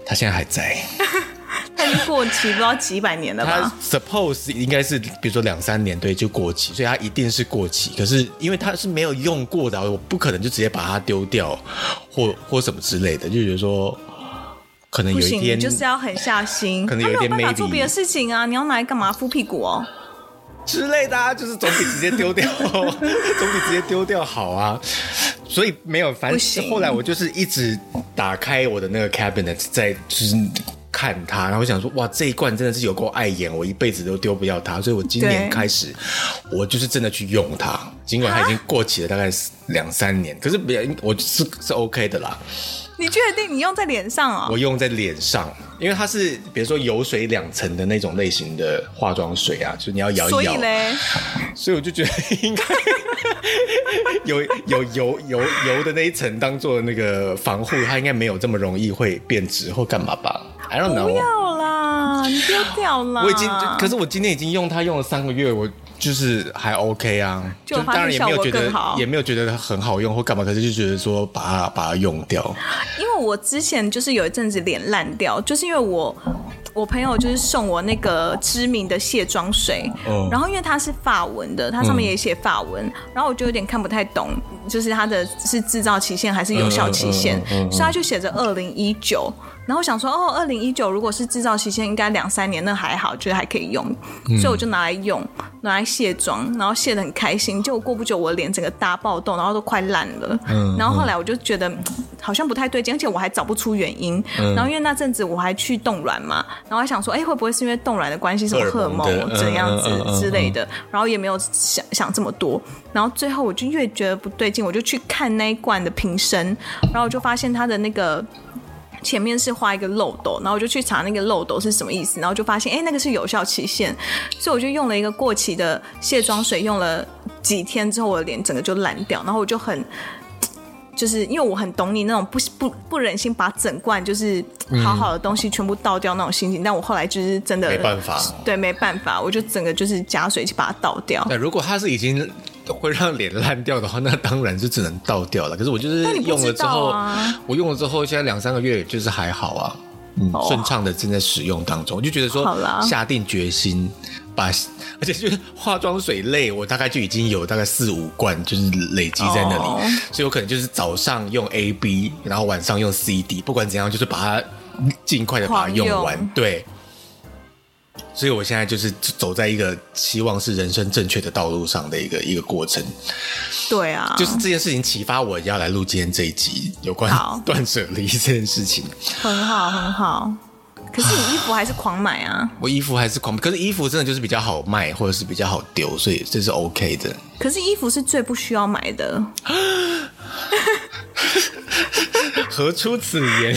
他现在还在。它已经过期，不知道几百年了吧？它 suppose 应该是，比如说两三年，对，就过期，所以它一定是过期。可是因为它是没有用过的，我不可能就直接把它丢掉，或或什么之类的，就觉得说可能有一天就是要狠下心，可能有一天没办法做别的事情啊，你要拿来干嘛？敷屁股哦之类的，啊，就是总比直接丢掉，总比直接丢掉好啊。所以没有，反正后来我就是一直打开我的那个 cabinet，在就是。看它，然后我想说，哇，这一罐真的是有够碍眼，我一辈子都丢不掉它，所以我今年开始，我就是真的去用它，尽管它已经过期了，大概是两三年，可是别，我是是 OK 的啦。你确定你用在脸上啊？我用在脸上，因为它是比如说油水两层的那种类型的化妆水啊，就是你要摇一摇。所以嘞，所以我就觉得应该 有有油油油的那一层当做那个防护，它应该没有这么容易会变质或干嘛吧。I don't know. 不要啦，你丢掉啦。我已经，可是我今天已经用它用了三个月，我就是还 OK 啊。就当然也没有觉得，也没有觉得它很好用或干嘛，可是就觉得说把它把它用掉。因为我之前就是有一阵子脸烂掉，就是因为我我朋友就是送我那个知名的卸妆水，嗯、然后因为它是法文的，它上面也写法文，嗯、然后我就有点看不太懂，就是它的是制造期限还是有效期限，嗯、所以它就写着二零一九。然后我想说，哦，二零一九如果是制造期限，应该两三年，那还好，觉得还可以用，嗯、所以我就拿来用，拿来卸妆，然后卸的很开心。结果过不久，我的脸整个大爆痘，然后都快烂了。嗯、然后后来我就觉得好像不太对劲，而且我还找不出原因。嗯、然后因为那阵子我还去冻卵嘛，然后还想说，哎，会不会是因为冻卵的关系，什么荷尔蒙怎样子之类的？然后也没有想想这么多。然后最后我就越觉得不对劲，我就去看那一罐的瓶身，然后我就发现它的那个。前面是画一个漏斗，然后我就去查那个漏斗是什么意思，然后就发现，哎，那个是有效期限，所以我就用了一个过期的卸妆水，用了几天之后，我的脸整个就烂掉，然后我就很，就是因为我很懂你那种不不不忍心把整罐就是好好的东西全部倒掉那种心情，嗯、但我后来就是真的没办法，对，没办法，我就整个就是加水去把它倒掉。那，如果它是已经。会让脸烂掉的话，那当然就只能倒掉了。可是我就是用了之后，啊、我用了之后，现在两三个月就是还好啊，嗯，哦、顺畅的正在使用当中。我就觉得说，下定决心把，而且就是化妆水类，我大概就已经有大概四五罐，就是累积在那里，哦、所以我可能就是早上用 A B，然后晚上用 C D，不管怎样，就是把它。尽快的把它用完。用对，所以我现在就是走在一个希望是人生正确的道路上的一个一个过程。对啊，就是这件事情启发我要来录今天这一集有关 断舍离这件事情。很好，很好。可是你衣服还是狂买啊！我衣服还是狂买，可是衣服真的就是比较好卖，或者是比较好丢，所以这是 OK 的。可是衣服是最不需要买的。何出此言？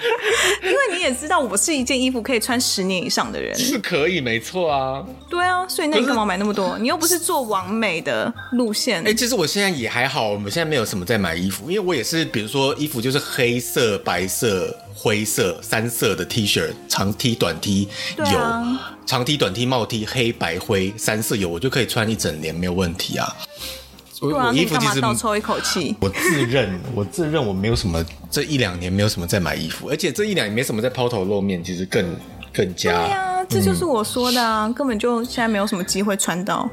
因为你也知道，我是一件衣服可以穿十年以上的人，是可以，没错啊。对啊，所以那你干嘛买那么多？你又不是做完美的路线。哎、欸，其实我现在也还好，我们现在没有什么在买衣服，因为我也是，比如说衣服就是黑色、白色、灰色三色的 T 恤，长 T、短 T 有，啊、长 T、短 T、帽 T，黑白灰三色有，我就可以穿一整年没有问题啊。我，啊、我衣服其实倒抽一口气。我自认，我自认我没有什么，这一两年没有什么在买衣服，而且这一两年没什么在抛头露面，其实更更加。对呀、啊，这就是我说的啊，嗯、根本就现在没有什么机会穿到。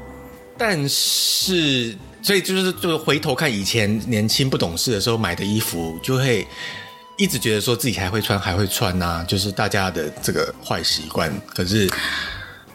但是，所以就是就是回头看以前年轻不懂事的时候买的衣服，就会一直觉得说自己还会穿，还会穿呐、啊，就是大家的这个坏习惯。可是，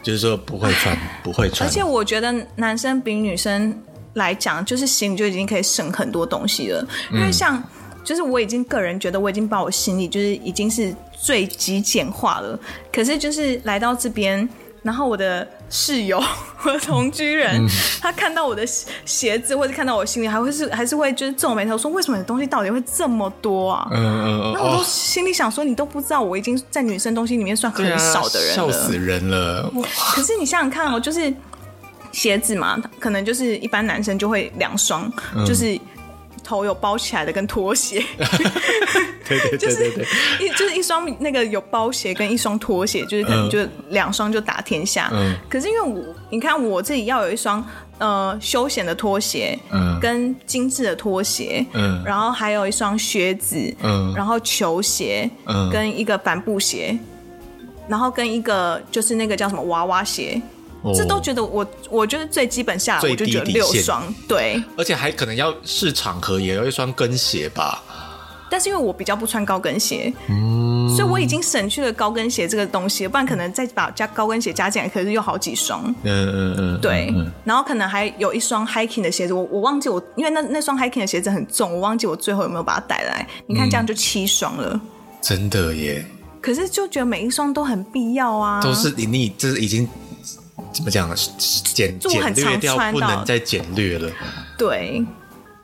就是说不会穿，不会穿。而且我觉得男生比女生。来讲，就是行李就已经可以省很多东西了。因为像，就是我已经个人觉得，我已经把我行李就是已经是最极简化了。可是就是来到这边，然后我的室友 和同居人，嗯、他看到我的鞋子或者看到我的行李，还会是还是会就是皱眉头说：“为什么你的东西到底会这么多啊？”嗯嗯嗯。那我都心里想说：“你都不知道，我已经在女生东西里面算很少的人了。”笑死人了。可是你想想看哦，就是。鞋子嘛，可能就是一般男生就会两双，嗯、就是头有包起来的跟拖鞋。对对对 对对，就是一就是一双那个有包鞋跟一双拖鞋，就是可能就两双就打天下。嗯、可是因为我你看我自己要有一双呃休闲的拖鞋，嗯，跟精致的拖鞋，嗯，然后还有一双靴子，嗯，然后球鞋，嗯，跟一个帆布鞋，然后跟一个就是那个叫什么娃娃鞋。这都觉得我，我觉得最基本下来我就觉得六双，对，而且还可能要试场合，也要一双跟鞋吧。但是因为我比较不穿高跟鞋，嗯，所以我已经省去了高跟鞋这个东西，不然可能再把加高跟鞋加进来，可是又好几双。嗯嗯嗯，对。然后可能还有一双 hiking 的鞋子，我我忘记我，因为那那双 hiking 的鞋子很重，我忘记我最后有没有把它带来。你看这样就七双了，真的耶。可是就觉得每一双都很必要啊，都是你你这是已经。怎么讲？简简略掉，不能再简略了。对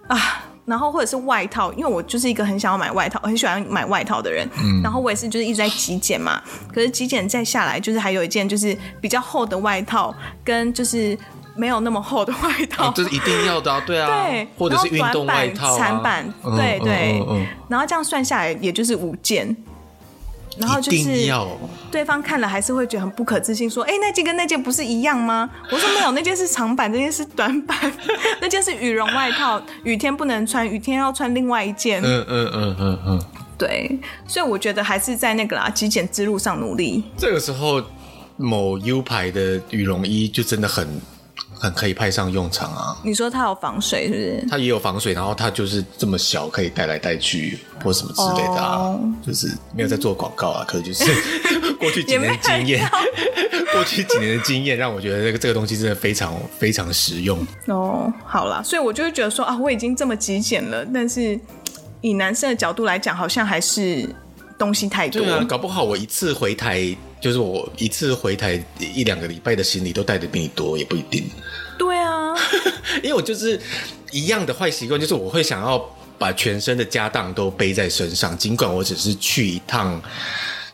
啊，然后或者是外套，因为我就是一个很想要买外套、很喜欢买外套的人。嗯，然后我也是就是一直在极简嘛。可是极简再下来，就是还有一件就是比较厚的外套，跟就是没有那么厚的外套，这是一定要的啊。对啊，对，或者是运动外套、长版，对对。然后这样算下来，也就是五件。然后就是对方看了还是会觉得很不可置信，说：“哎，那件跟那件不是一样吗？”我说：“没有，那件是长版，这件是短版，那件是羽绒外套，雨天不能穿，雨天要穿另外一件。”嗯嗯嗯嗯嗯，对，所以我觉得还是在那个啦极简之路上努力。这个时候，某 U 牌的羽绒衣就真的很。很可以派上用场啊！你说它有防水是不是？它也有防水，然后它就是这么小，可以带来带去或什么之类的啊。Oh. 就是没有在做广告啊，可能就是 过去几年的经验，过去几年的经验让我觉得这个这个东西真的非常非常实用。哦，oh, 好啦，所以我就会觉得说啊，我已经这么极简了，但是以男生的角度来讲，好像还是东西太多。对啊，搞不好我一次回台。就是我一次回台一两个礼拜的行李都带的比你多，也不一定。对啊，因为我就是一样的坏习惯，就是我会想要把全身的家当都背在身上，尽管我只是去一趟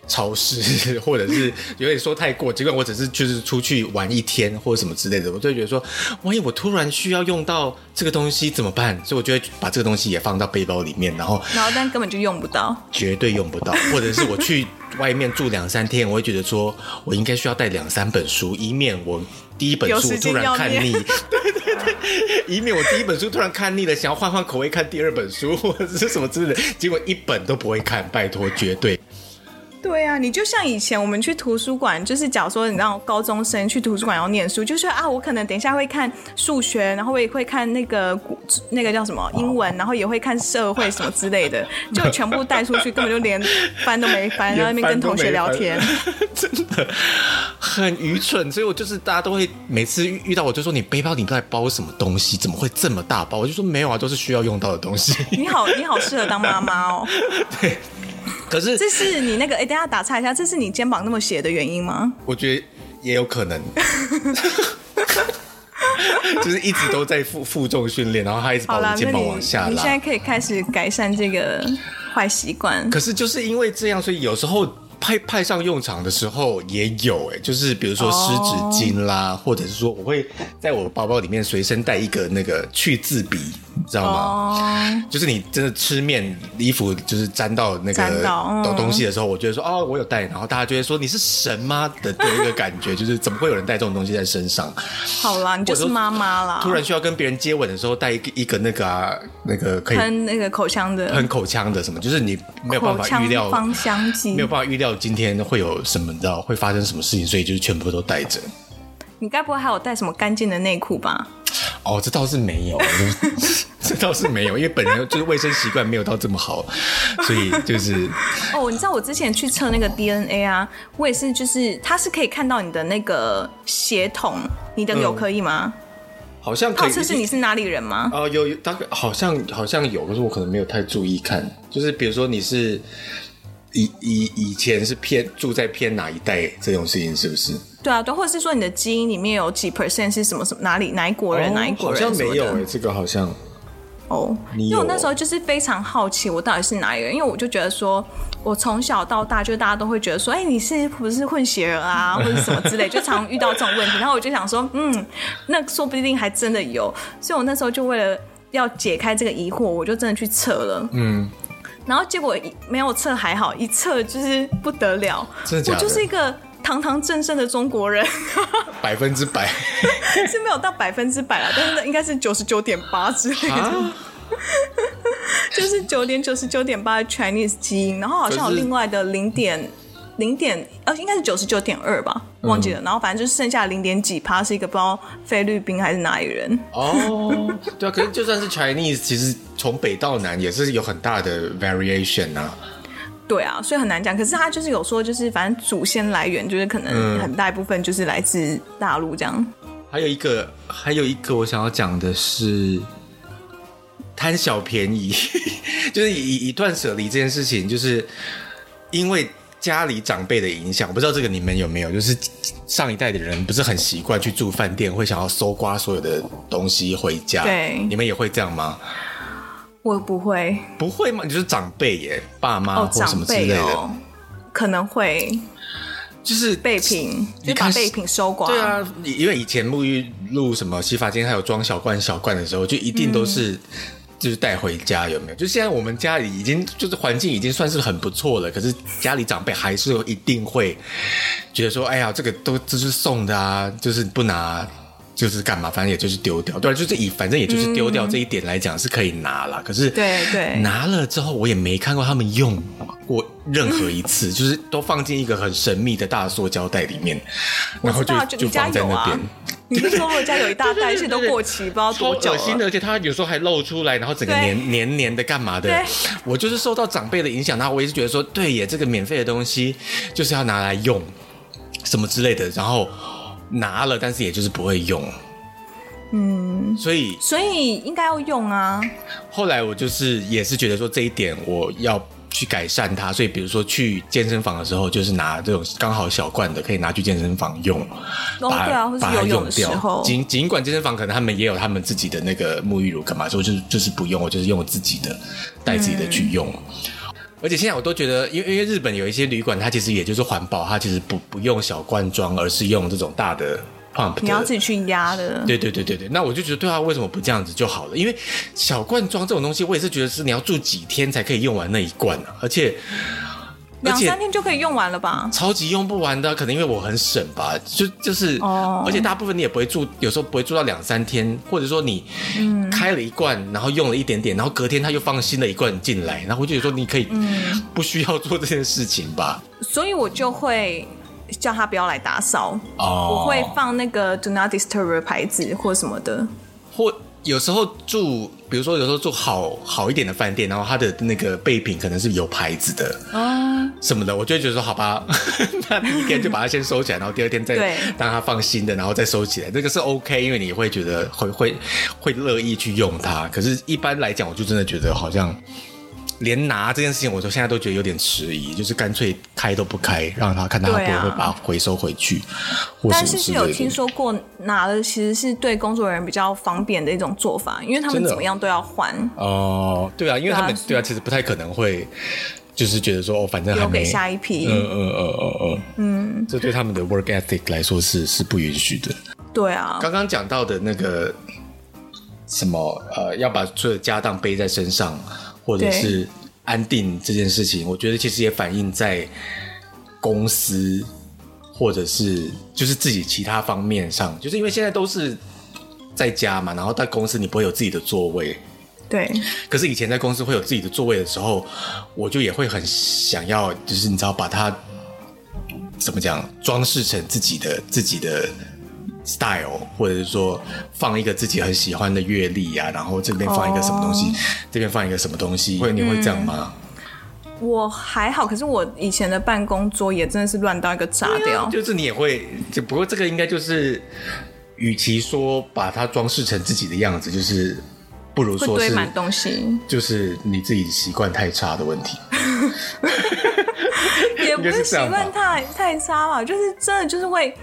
超市，或者是有点说太过，尽管我只是就是出去玩一天或者什么之类的，我就会觉得说，万一我突然需要用到这个东西怎么办？所以我就会把这个东西也放到背包里面，然后然后但根本就用不到，绝对用不到，或者是我去。外面住两三天，我会觉得说，我应该需要带两三本书，以免我第一本书突然看腻。对对对，以免我第一本书突然看腻了，想要换换口味看 第二本书或者是什么之类的，结果一本都不会看，拜托，绝对。对啊，你就像以前我们去图书馆，就是假如说你让高中生去图书馆要念书，就是啊，我可能等一下会看数学，然后我也会看那个那个叫什么英文，然后也会看社会什么之类的，就全部带出去，根本就连翻都没翻，然后那边跟同学聊天，真的 很愚蠢。所以我就是大家都会每次遇到我就说，你背包里在包什么东西？怎么会这么大包？我就说没有啊，都是需要用到的东西。你好，你好适合当妈妈哦。对。可是这是你那个哎、欸，等下打岔一下，这是你肩膀那么斜的原因吗？我觉得也有可能，就是一直都在负负重训练，然后他一直把我的肩膀往下拉。你现在可以开始改善这个坏习惯。可是就是因为这样，所以有时候。派派上用场的时候也有哎，就是比如说湿纸巾啦，oh. 或者是说我会在我包包里面随身带一个那个去渍笔，你知道吗？Oh. 就是你真的吃面衣服就是沾到那个东东西的时候，我觉得说哦，我有带，然后大家就会说你是神吗的的一个感觉，就是怎么会有人带这种东西在身上？好啦，你就是妈妈啦。突然需要跟别人接吻的时候，带一个一个那个啊，那个可以喷那个口腔的，喷口腔的什么？就是你没有办法预料芳香剂，没有办法预料。今天会有什么？你知道会发生什么事情？所以就是全部都带着。你该不会还有带什么干净的内裤吧？哦，这倒是没有，这倒是没有，因为本人就是卫生习惯没有到这么好，所以就是。哦，你知道我之前去测那个 DNA 啊，我也是，就是它是可以看到你的那个血统，你的有可以吗？嗯、好像可以。测试你是哪里人吗？哦，有大概好像好像有，可是我可能没有太注意看。就是比如说你是。以以以前是偏住在偏哪一代这种事情是不是？对啊，对，或者是说你的基因里面有几 percent 是什么什么哪里哪一国人、哦、哪一国人？好像没有哎、欸，这个好像哦，因为我那时候就是非常好奇，我到底是哪里人？因为我就觉得说，我从小到大就大家都会觉得说，哎、欸，你是不是混血儿啊，或者什么之类，就常遇到这种问题。然后我就想说，嗯，那说不定还真的有。所以我那时候就为了要解开这个疑惑，我就真的去测了，嗯。然后结果没有测还好，一测就是不得了。真的假的？我就是一个堂堂正正的中国人，百分之百是没有到百分之百啦，但是应该是九十九点八之类的，啊、就是九点九十九点八的 Chinese 基因，然后好像有另外的零点。零点呃，应该是九十九点二吧，忘记了。嗯、然后反正就是剩下零点几趴是一个不知道菲律宾还是哪里人。哦，对啊，可是就算是 Chinese，其实从北到南也是有很大的 variation 啊。对啊，所以很难讲。可是他就是有说，就是反正祖先来源就是可能很大一部分就是来自大陆这样。嗯、还有一个，还有一个我想要讲的是贪小便宜，就是以以断舍离这件事情，就是因为。家里长辈的影响，我不知道这个你们有没有，就是上一代的人不是很习惯去住饭店，会想要搜刮所有的东西回家。对，你们也会这样吗？我不会，不会吗？你就是长辈耶，爸妈或什么之类的，哦、可能会，就是备品，就把备品收刮。对啊，因为以前沐浴露什么洗发精还有装小罐小罐的时候，就一定都是。嗯就是带回家有没有？就现在我们家里已经就是环境已经算是很不错了，可是家里长辈还是一定会觉得说：“哎呀，这个都这是送的啊，就是不拿就是干嘛？反正也就是丢掉。”对，就是以反正也就是丢掉这一点来讲是可以拿了。嗯、可是对对，拿了之后我也没看过他们用过任何一次，嗯、就是都放进一个很神秘的大塑胶袋里面，然后就就放在那边。你是说我家有一大 袋，而且都过期，不知道多久了。恶心的，而且它有时候还露出来，然后整个黏黏黏的，干嘛的？我就是受到长辈的影响，然后我一直觉得说，对耶，这个免费的东西就是要拿来用，什么之类的。然后拿了，但是也就是不会用。嗯，所以所以应该要用啊。后来我就是也是觉得说这一点我要。去改善它，所以比如说去健身房的时候，就是拿这种刚好小罐的，可以拿去健身房用，把它把它用掉。尽尽管健身房可能他们也有他们自己的那个沐浴乳，干嘛所以就是就是不用，我就是用我自己的，带自己的去用。嗯、而且现在我都觉得，因为因为日本有一些旅馆，它其实也就是环保，它其实不不用小罐装，而是用这种大的。你要自己去压的，对对对对对。那我就觉得，对啊，为什么不这样子就好了？因为小罐装这种东西，我也是觉得是你要住几天才可以用完那一罐啊。而且两三天就可以用完了吧？超级用不完的，可能因为我很省吧，就就是哦，而且大部分你也不会住，有时候不会住到两三天，或者说你开了一罐，然后用了一点点，然后隔天他又放新的一罐进来，然后我就说你可以不需要做这件事情吧？所以我就会叫他不要来打扫哦，我会放那个 Do Not Disturb 的牌子或什么的，或。有时候住，比如说有时候住好好一点的饭店，然后它的那个备品可能是有牌子的啊什么的，我就会觉得说好吧，那第一天就把它先收起来，然后第二天再让它放新的，然后再收起来，这个是 OK，因为你会觉得会会会乐意去用它。可是，一般来讲，我就真的觉得好像。连拿这件事情，我都现在都觉得有点迟疑，就是干脆开都不开，让他看他会不会把它回收回去。啊、但是是有听说过拿了其实是对工作人员比较方便的一种做法，因为他们怎么样都要换。哦，对啊，因为他们对啊，其实不太可能会就是觉得说哦，反正还没留给下一批。嗯嗯嗯嗯嗯嗯，这对他们的 work ethic 来说是是不允许的。对啊，刚刚讲到的那个什么呃，要把所有的家当背在身上。或者是安定这件事情，我觉得其实也反映在公司，或者是就是自己其他方面上，就是因为现在都是在家嘛，然后在公司你不会有自己的座位，对。可是以前在公司会有自己的座位的时候，我就也会很想要，就是你知道把它怎么讲，装饰成自己的自己的。style，或者是说放一个自己很喜欢的乐历呀，然后这边放一个什么东西，oh. 这边放一个什么东西，会你会这样吗？我还好，可是我以前的办公桌也真的是乱到一个炸掉。啊、就是你也会，就不过这个应该就是，与其说把它装饰成自己的样子，就是不如说是堆满东西，就是你自己习惯太差的问题。也不是习惯太太差吧，就是真的就是会。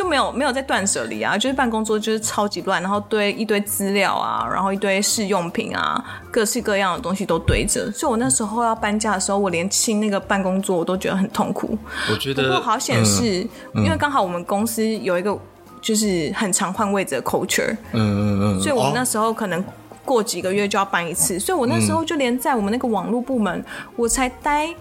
就没有没有在断舍离啊，就是办公桌就是超级乱，然后堆一堆资料啊，然后一堆试用品啊，各式各样的东西都堆着。所以我那时候要搬家的时候，我连清那个办公桌我都觉得很痛苦。我觉得不过好显示、嗯、因为刚好我们公司有一个就是很常换位置的 culture，嗯嗯嗯，所以我们那时候可能过几个月就要搬一次，所以我那时候就连在我们那个网络部门，我才待。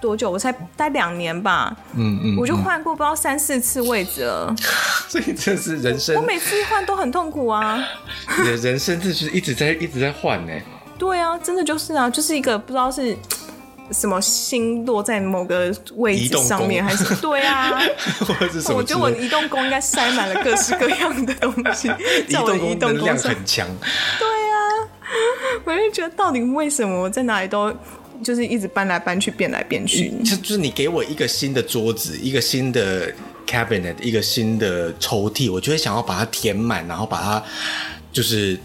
多久？我才待两年吧，嗯嗯，我就换过不知道三四次位置了，所以这是人生。我每次换都很痛苦啊，你的人生就是一直在一直在换呢。对啊，真的就是啊，就是一个不知道是 什么星落在某个位置上面，还是对啊，或者什么？我觉得我的移动宫应该塞满了各式各样的东西，移动宫能量很强。对啊，我就觉得到底为什么我在哪里都。就是一直搬来搬去，变来变去。就就是你给我一个新的桌子，一个新的 cabinet，一个新的抽屉，我就会想要把它填满，然后把它就是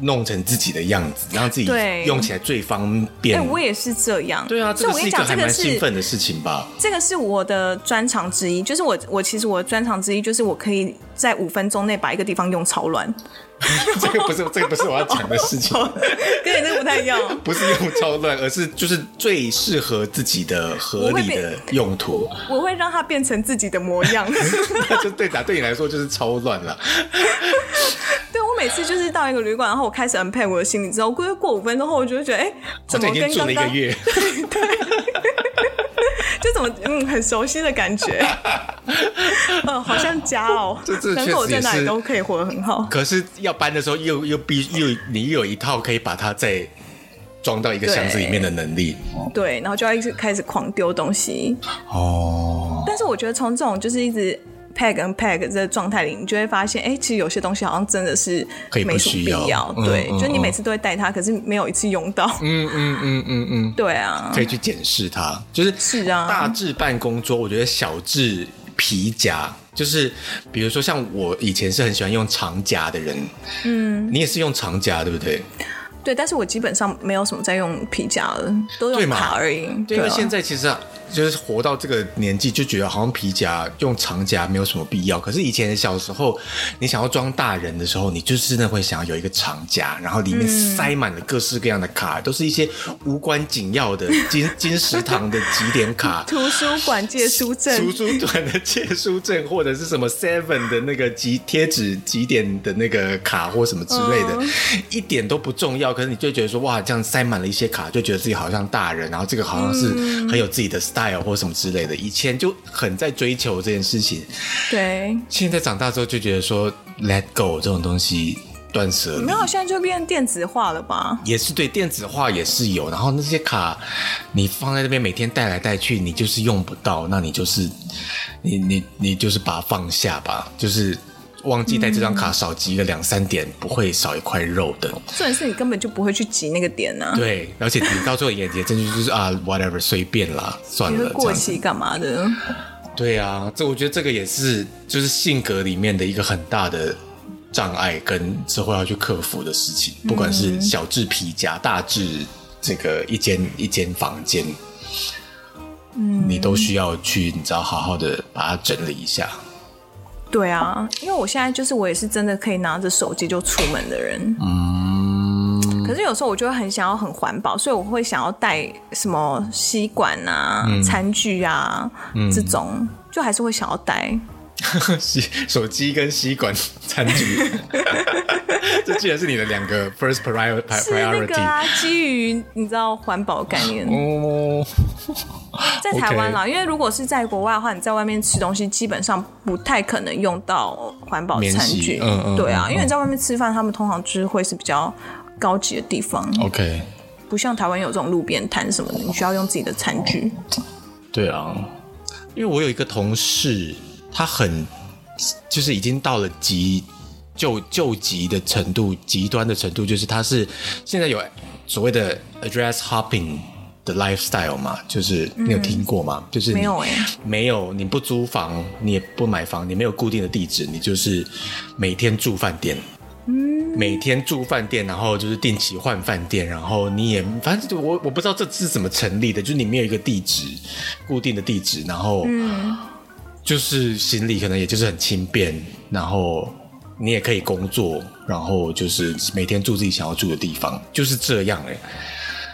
弄成自己的样子，让自己用起来最方便。哎、欸，我也是这样。对啊，这个是一个还蛮兴奋的事情吧？这个是我的专长之一，就是我我其实我的专长之一就是我可以在五分钟内把一个地方用超乱。这个不是这个不是我要讲的事情，跟你那个不太一样。不是用超乱，而是就是最适合自己的合理的用途。我，我会让它变成自己的模样。那就对打对你来说就是超乱了。对，我每次就是到一个旅馆，然后我开始 unpack 我的行李之后，过过五分钟后，我就会觉得，哎，怎么跟刚刚一个月？对对。就怎么嗯，很熟悉的感觉，嗯，好像家哦，这这确实是，我在哪里都可以活得很好。可是要搬的时候又，又又必又你又有一套可以把它再装到一个箱子里面的能力。对，然后就要一直开始狂丢东西。哦，但是我觉得从这种就是一直。Pack 跟 pack 这个状态里，你就会发现，哎、欸，其实有些东西好像真的是没什么必要。要对，嗯、就你每次都会带它，可是没有一次用到。嗯嗯嗯嗯嗯，对啊，可以去检视它。就是是啊，大致办公桌，我觉得小至皮夹，就是比如说像我以前是很喜欢用长夹的人，嗯，你也是用长夹对不对？对，但是我基本上没有什么在用皮夹了，都用卡而已。对，因为现在其实、啊。就是活到这个年纪，就觉得好像皮夹用长夹没有什么必要。可是以前小时候，你想要装大人的时候，你就是真的会想要有一个长夹，然后里面塞满了各式各样的卡，嗯、都是一些无关紧要的金 金石堂的几点卡、图书馆借书证、图书馆的借书证，或者是什么 Seven 的那个集贴纸几点的那个卡或什么之类的，嗯、一点都不重要。可是你就觉得说，哇，这样塞满了一些卡，就觉得自己好像大人，然后这个好像是很有自己的 style。或什么之类的。以前就很在追求这件事情，对。现在长大之后就觉得说 let go 这种东西断舍离。没有，现在就变电子化了吧？也是对，电子化也是有。然后那些卡你放在那边，每天带来带去，你就是用不到，那你就是你你你就是把它放下吧，就是。忘记带这张卡，少集个两三点，不会少一块肉的。重点是你根本就不会去集那个点呢、啊。对，而且你 到最后也也真的就是啊，whatever，随便啦，算了。过期干嘛的？对啊，这我觉得这个也是就是性格里面的一个很大的障碍，跟之后要去克服的事情。不管是小至皮夹，大至这个一间一间房间，嗯，你都需要去，你知道，好好的把它整理一下。对啊，因为我现在就是我也是真的可以拿着手机就出门的人。嗯，可是有时候我就会很想要很环保，所以我会想要带什么吸管啊、嗯、餐具啊、嗯、这种，就还是会想要带。吸手机跟吸管、餐具 这既然是你的两个 first priority，是那个啊，基于你知道环保概念哦。在台湾啦.因为如果是在国外的话，你在外面吃东西基本上不太可能用到环保餐具。嗯嗯，对啊，嗯、因为你在外面吃饭，他们通常就是会是比较高级的地方。OK，不像台湾有这种路边摊什么的，你需要用自己的餐具。对啊，因为我有一个同事。他很，就是已经到了极救救急的程度，极端的程度，就是他是现在有所谓的 address hopping 的 lifestyle 嘛，就是你有听过吗？嗯、就是没有哎，没有，你不租房，你也不买房，你没有固定的地址，你就是每天住饭店，嗯，每天住饭店，然后就是定期换饭店，然后你也反正我我不知道这是怎么成立的，就是你没有一个地址，固定的地址，然后嗯。就是行李可能也就是很轻便，然后你也可以工作，然后就是每天住自己想要住的地方，就是这样哎。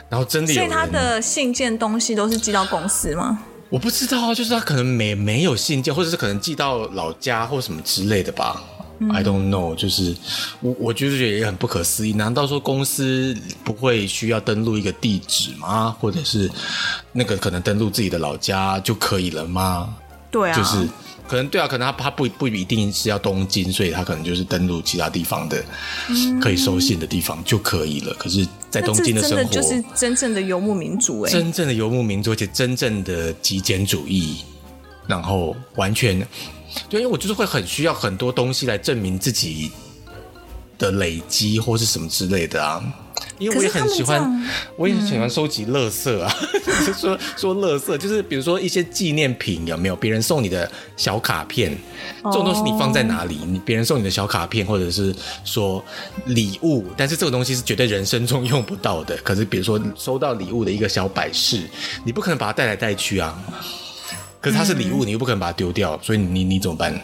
然后真的有，所以他的信件东西都是寄到公司吗？我不知道啊，就是他可能没没有信件，或者是可能寄到老家或什么之类的吧。嗯、I don't know，就是我我就是觉得也很不可思议。难道说公司不会需要登录一个地址吗？或者是那个可能登录自己的老家就可以了吗？对啊，就是可能对啊，可能他他不不一定是要东京，所以他可能就是登录其他地方的可以收信的地方就可以了。可是，在东京的生活，就是真正的游牧民族哎，真正的游牧民族，而且真正的极简主义，然后完全对，因为我就是会很需要很多东西来证明自己的累积或是什么之类的啊。因为我也很喜欢，我也很喜欢收集乐色啊。嗯、说说乐色，就是比如说一些纪念品，有没有别人送你的小卡片？这种东西你放在哪里？你别人送你的小卡片，或者是说礼物，但是这个东西是绝对人生中用不到的。可是比如说收到礼物的一个小摆饰，你不可能把它带来带去啊。可是它是礼物，你又不可能把它丢掉，所以你你怎么办？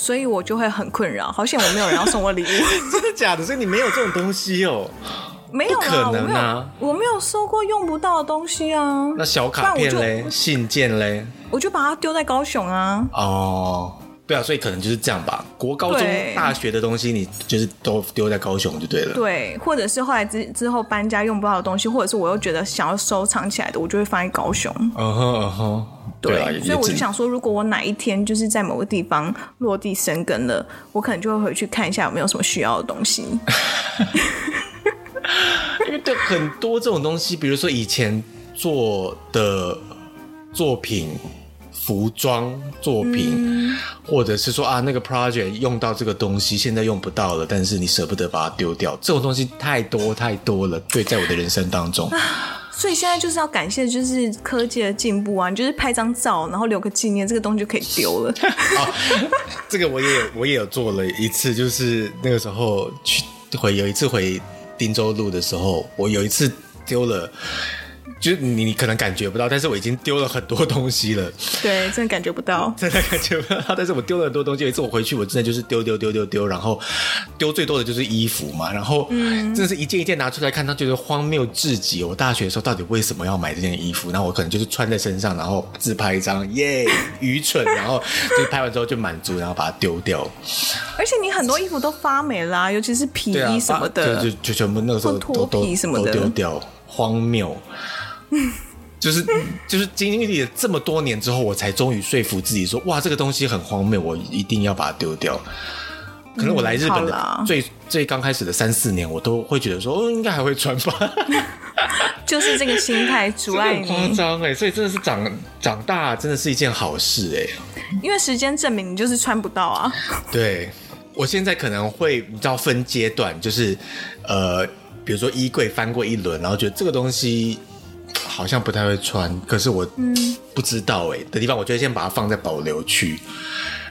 所以我就会很困扰，好险我没有人要送我礼物，真的假的？所以你没有这种东西哦？没有啊，可能啊我，我没有收过用不到的东西啊。那小卡片嘞，信件嘞，我就把它丢在高雄啊。哦。对啊，所以可能就是这样吧。国高中大学的东西，你就是都丢在高雄就对了。对，或者是后来之之后搬家用不到的东西，或者是我又觉得想要收藏起来的，我就会放在高雄。嗯哼嗯哼，对，对啊，所以我就想说，如果我哪一天就是在某个地方落地生根了，我可能就会回去看一下有没有什么需要的东西。因为对很多这种东西，比如说以前做的作品。服装作品，嗯、或者是说啊，那个 project 用到这个东西，现在用不到了，但是你舍不得把它丢掉，这种东西太多太多了。对，在我的人生当中，所以现在就是要感谢，就是科技的进步啊，你就是拍张照，然后留个纪念，这个东西就可以丢了。这个我也有，我也有做了一次，就是那个时候去回有一次回汀州路的时候，我有一次丢了。就是你，你可能感觉不到，但是我已经丢了很多东西了。对，真的感觉不到，真的感觉不到。但是我丢了很多东西。有一次我回去，我真的就是丢丢丢丢丢，然后丢最多的就是衣服嘛。然后，真的是一件一件拿出来看，他觉得荒谬至极。我大学的时候到底为什么要买这件衣服？然后我可能就是穿在身上，然后自拍一张，耶，愚蠢。然后就拍完之后就满足，然后把它丢掉。而且你很多衣服都发霉啦、啊，尤其是皮衣什么的，啊、就就就全部那个时候都脱皮什么的都丢掉，荒谬。就是就是经历了这么多年之后，我才终于说服自己说，哇，这个东西很荒谬，我一定要把它丢掉。可能我来日本的最、嗯、最刚开始的三四年，我都会觉得说，哦，应该还会穿吧。就是这个心态阻碍你。夸张哎，所以真的是长长大真的是一件好事哎。因为时间证明你就是穿不到啊。对，我现在可能会你知道分阶段，就是呃，比如说衣柜翻过一轮，然后觉得这个东西 好像不太会穿，可是我不知道哎的地方，我就会先把它放在保留区。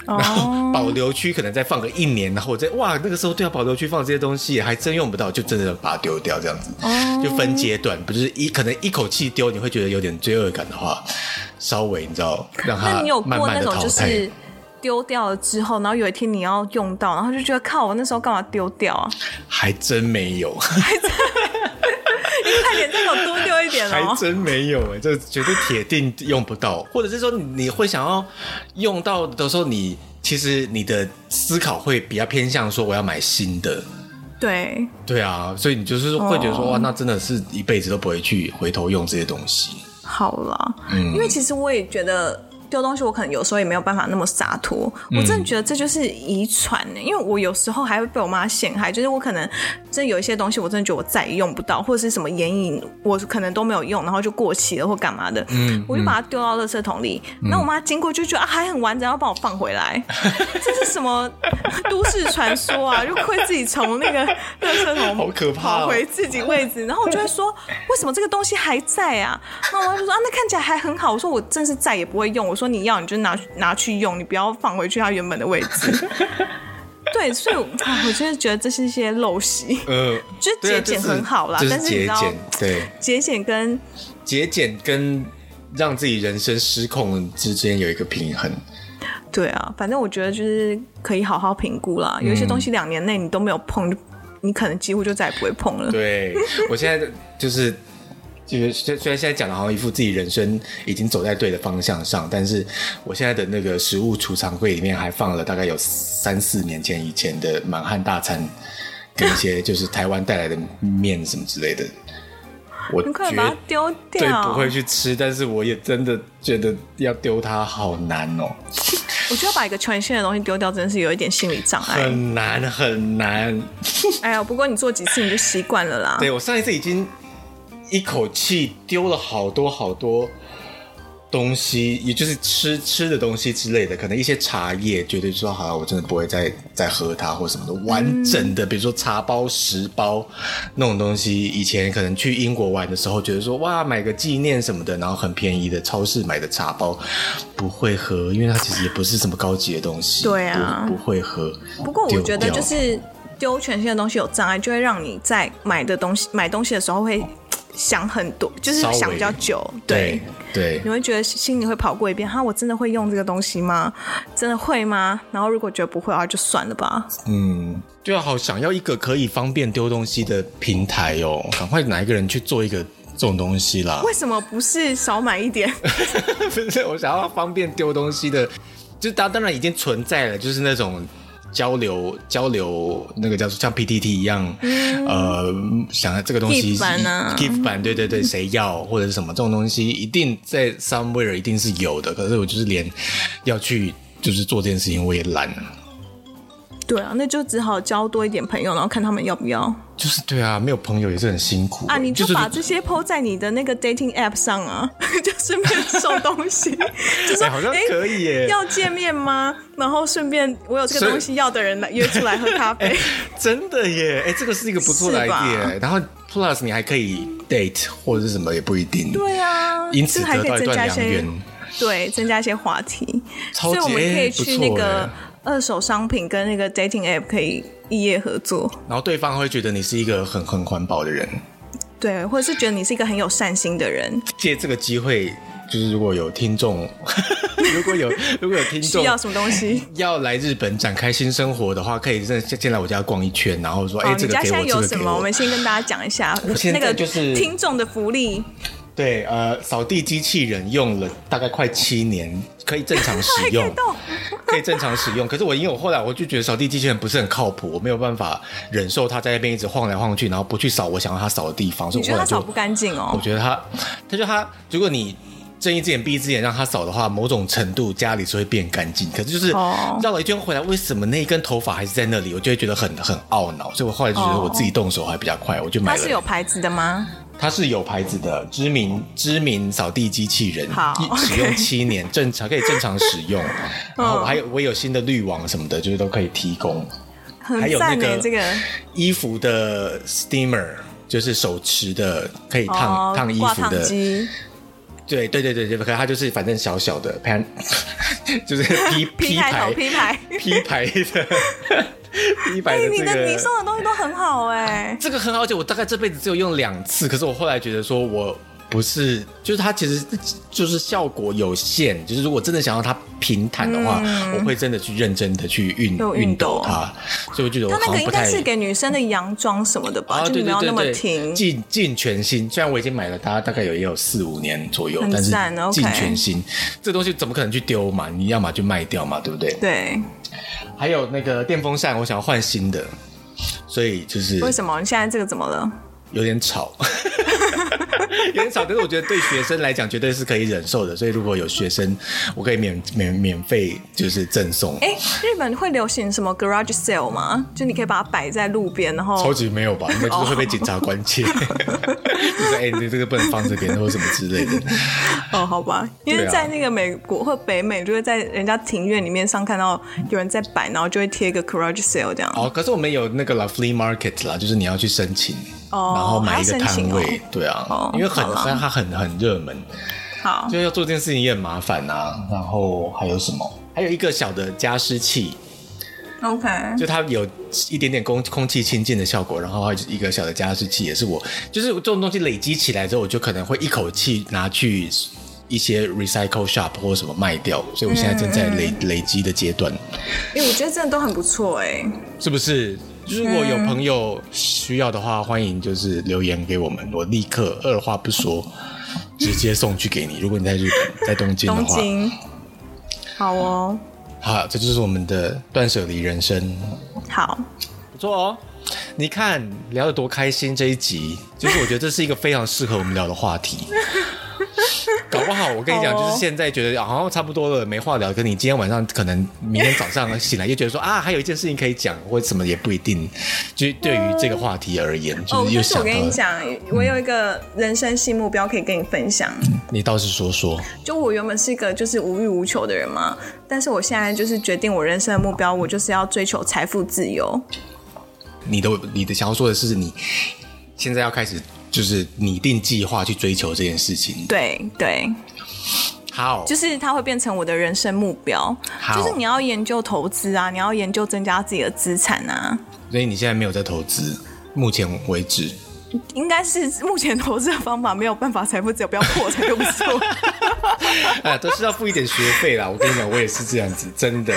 然后保留区可能再放个一年，然后我再哇，那个时候对啊，保留区放这些东西还真用不到，就真的把它丢掉这样子。哦，就分阶段，不就是一可能一口气丢，你会觉得有点罪恶感的话，稍微你知道让它慢慢的淘汰。那你有过那种就是丢掉了之后，然后有一天你要用到，然后就觉得靠，我那时候干嘛丢掉啊？还真没有。你快点再给我多丢一点哦！还真没有哎，这绝对铁定用不到，或者是说你会想要用到的时候，你其实你的思考会比较偏向说我要买新的。对对啊，所以你就是会觉得说哇，那真的是一辈子都不会去回头用这些东西。好了，嗯，因为其实我也觉得。丢东西，我可能有时候也没有办法那么洒脱。我真的觉得这就是遗传呢，因为我有时候还会被我妈陷害，就是我可能真有一些东西，我真的觉得我再也用不到，或者是什么眼影，我可能都没有用，然后就过期了或干嘛的，嗯，我就把它丢到垃圾桶里。那、嗯、我妈经过就觉得啊，还很完整，要帮我放回来。这是什么都市传说啊？就会自己从那个垃圾桶 好可怕，跑回自己位置，然后我就会说，为什么这个东西还在啊？那我妈就说啊，那看起来还很好。我说我真是再也不会用。我说你要你就拿拿去用，你不要放回去它原本的位置。对，所以我就是觉得这是一些陋习。嗯、呃，就节俭很好啦，但是节俭对节俭跟节俭跟让自己人生失控之间有一个平衡。对啊，反正我觉得就是可以好好评估啦。有一些东西两年内你都没有碰，你可能几乎就再也不会碰了。对，我现在就是。就是虽虽然现在讲的好像一副自己人生已经走在对的方向上，但是我现在的那个食物储藏柜里面还放了大概有三四年前以前的满汉大餐，跟一些 就是台湾带来的面什么之类的。我你快把它丢掉！对，不会去吃，但是我也真的觉得要丢它好难哦。我觉得把一个全新的东西丢掉，真的是有一点心理障碍，很难很难。哎呀，不过你做几次你就习惯了啦。对，我上一次已经。一口气丢了好多好多东西，也就是吃吃的东西之类的，可能一些茶叶，绝对说好了，我真的不会再再喝它或什么的。完整的，比如说茶包、十包那种东西，以前可能去英国玩的时候，觉得说哇，买个纪念什么的，然后很便宜的超市买的茶包，不会喝，因为它其实也不是什么高级的东西。对啊，不，不会喝。不过我觉得就是丢全新的东西有障碍，就会让你在买的东西买东西的时候会。想很多，就是想比较久，对对，对，你会觉得心里会跑过一遍，哈，我真的会用这个东西吗？真的会吗？然后如果觉得不会的话，就算了吧。嗯，就要好想要一个可以方便丢东西的平台哦，赶快哪一个人去做一个这种东西啦？为什么不是少买一点？不是，我想要方便丢东西的，就当当然已经存在了，就是那种。交流交流，那个叫做像 PTT 一样，嗯、呃，想要这个东西版啊，GIF 版，对对对，谁要或者是什么这种东西，一定在 somewhere 一定是有的。可是我就是连要去就是做这件事情，我也懒了。对啊，那就只好交多一点朋友，然后看他们要不要。就是对啊，没有朋友也是很辛苦啊。你就把这些 po 在你的那个 dating app 上啊，就顺便送东西，就说、欸、好像可以耶。要见面吗？然后顺便我有这个东西要的人来约出来喝咖啡。欸、真的耶，哎、欸，这个是一个不错的 idea。然后 plus 你还可以 date 或者是什么也不一定。对啊，因此得到一段良缘。对，增加一些话题。所以我们可以去那个。二手商品跟那个 dating app 可以异业合作，然后对方会觉得你是一个很很环保的人，对，或者是觉得你是一个很有善心的人。借这个机会，就是如果有听众，如果有如果有听众需要什么东西，要来日本展开新生活的话，可以先先来我家逛一圈，然后说，哎、欸，这个给我，你家现在有什么？这个给我。我们先跟大家讲一下，那个就是听众的福利。对，呃，扫地机器人用了大概快七年，可以正常使用，可以正常使用。可是我因为我后来我就觉得扫地机器人不是很靠谱，我没有办法忍受它在那边一直晃来晃去，然后不去扫我想要它扫的地方。所以我觉得它扫不干净哦。我觉得它，它就它，如果你。睁一只眼闭一只眼让它扫的话，某种程度家里是会变干净。可是就是绕了一圈回来，为什么那一根头发还是在那里？我就会觉得很很懊恼。所以我后来就觉得我自己动手还比较快，我就买了。它是有牌子的吗？它是有牌子的，知名知名扫地机器人，好，使用七年，正常可以正常使用。然后还有我有新的滤网什么的，就是都可以提供。还有那个这个衣服的 steamer，就是手持的，可以烫烫衣服的。对对对对对，可是它就是反正小小的 pan，就是 P P 牌 P 牌 P 牌的 个。你的你送的东西都很好哎，这个很好，而且我大概这辈子只有用两次，可是我后来觉得说我。不是，就是它其实就是效果有限。就是如果真的想要它平坦的话，嗯、我会真的去认真的去运运动它。所以我觉得我好像不太。它那个应该是给女生的洋装什么的吧？就没有那么挺。尽尽全新，虽然我已经买了它，大概有也有四五年左右，但是尽全新。这东西怎么可能去丢嘛？你要么就卖掉嘛，对不对？对。还有那个电风扇，我想要换新的，所以就是为什么？你现在这个怎么了？有点吵。有点吵，但是我觉得对学生来讲绝对是可以忍受的。所以如果有学生，我可以免免免费就是赠送。哎、欸，日本会流行什么 garage sale 吗？就你可以把它摆在路边，然后超 级没有吧？应该就是会被警察关切。就是哎，你、欸、这个不能放这边，或者什么之类的。哦，好吧，因为在那个美国或北美，就会在人家庭院里面上看到有人在摆，然后就会贴一个 garage sale 这样。哦，可是我们有那个啦 flea market 啦，就是你要去申请。哦，然后买一个摊位，哦、对啊，哦、因为很，但它很很热门，好，就要做这件事情也很麻烦呐、啊。然后还有什么？还有一个小的加湿器，OK，就它有一点点空空气清净的效果。然后还有一个小的加湿器，也是我，就是这种东西累积起来之后，我就可能会一口气拿去一些 recycle shop 或者什么卖掉。所以我现在正在累、嗯、累积的阶段。哎，我觉得真的都很不错哎，是不是？如果有朋友需要的话，欢迎就是留言给我们，我立刻二话不说直接送去给你。如果你在日本，在东京的话，东京，好哦，好，这就是我们的断舍离人生，好，不错哦。你看聊得多开心，这一集就是我觉得这是一个非常适合我们聊的话题。搞不好我跟你讲，就是现在觉得好像差不多了，没话聊。跟你今天晚上可能明天早上醒来又觉得说啊，还有一件事情可以讲，或什么也不一定。就对于这个话题而言，就是又想到。我跟你讲，我有一个人生新目标可以跟你分享。你倒是说说。就我原本是一个就是无欲无求的人嘛，但是我现在就是决定我人生的目标，我就是要追求财富自由。你的你的想要说的是，你现在要开始。就是拟定计划去追求这件事情。对对，好，就是它会变成我的人生目标。就是你要研究投资啊，你要研究增加自己的资产啊。所以你现在没有在投资，目前为止。应该是目前投资的方法没有办法财富自由，不要破财就不错。哎，都是要付一点学费啦。我跟你讲，我也是这样子，真的。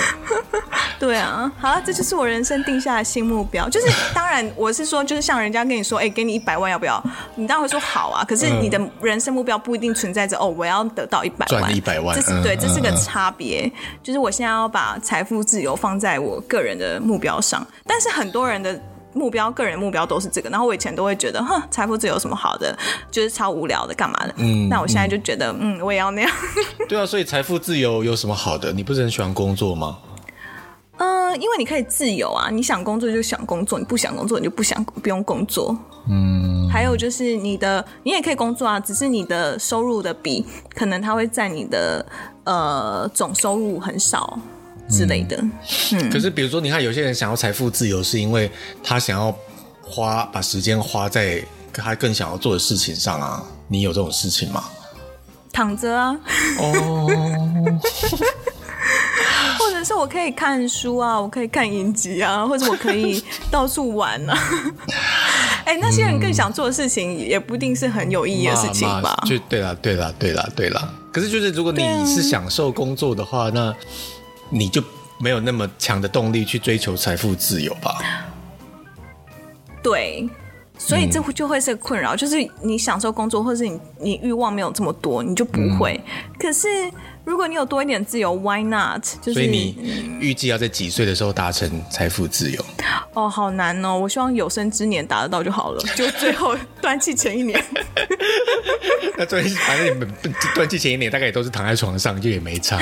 对啊，好了，这就是我人生定下的新目标。就是当然，我是说，就是像人家跟你说，哎、欸，给你一百万要不要？你当然会说好啊。可是你的人生目标不一定存在着哦，我要得到一百万，赚一百万，这是对，这是个差别。就是我现在要把财富自由放在我个人的目标上，但是很多人的。目标，个人目标都是这个。然后我以前都会觉得，哼，财富自由有什么好的？就是超无聊的，干嘛的？嗯。那我现在就觉得，嗯，嗯，我也要那样。对啊，所以财富自由有什么好的？你不是很喜欢工作吗？嗯、呃，因为你可以自由啊，你想工作就想工作，你不想工作你就不想不用工作。嗯。还有就是你的，你也可以工作啊，只是你的收入的比可能它会在你的呃总收入很少。之类的，嗯，可是比如说，你看有些人想要财富自由，是因为他想要花把时间花在他更想要做的事情上啊。你有这种事情吗？躺着啊，哦，或者是我可以看书啊，我可以看影集啊，或者我可以到处玩啊。哎、欸，那些人更想做的事情，也不一定是很有意义的事情吧？就对了，对了，对了，对了。可是就是如果你是享受工作的话，那你就没有那么强的动力去追求财富自由吧？对，所以这就会是个困扰，就是你享受工作，或者是你你欲望没有这么多，你就不会。嗯、可是如果你有多一点自由，Why not？就是所以你预计要在几岁的时候达成财富自由？哦，好难哦！我希望有生之年达得到就好了，就最后断气前一年。那断气，反正你们断气前一年大概也都是躺在床上，就也没差。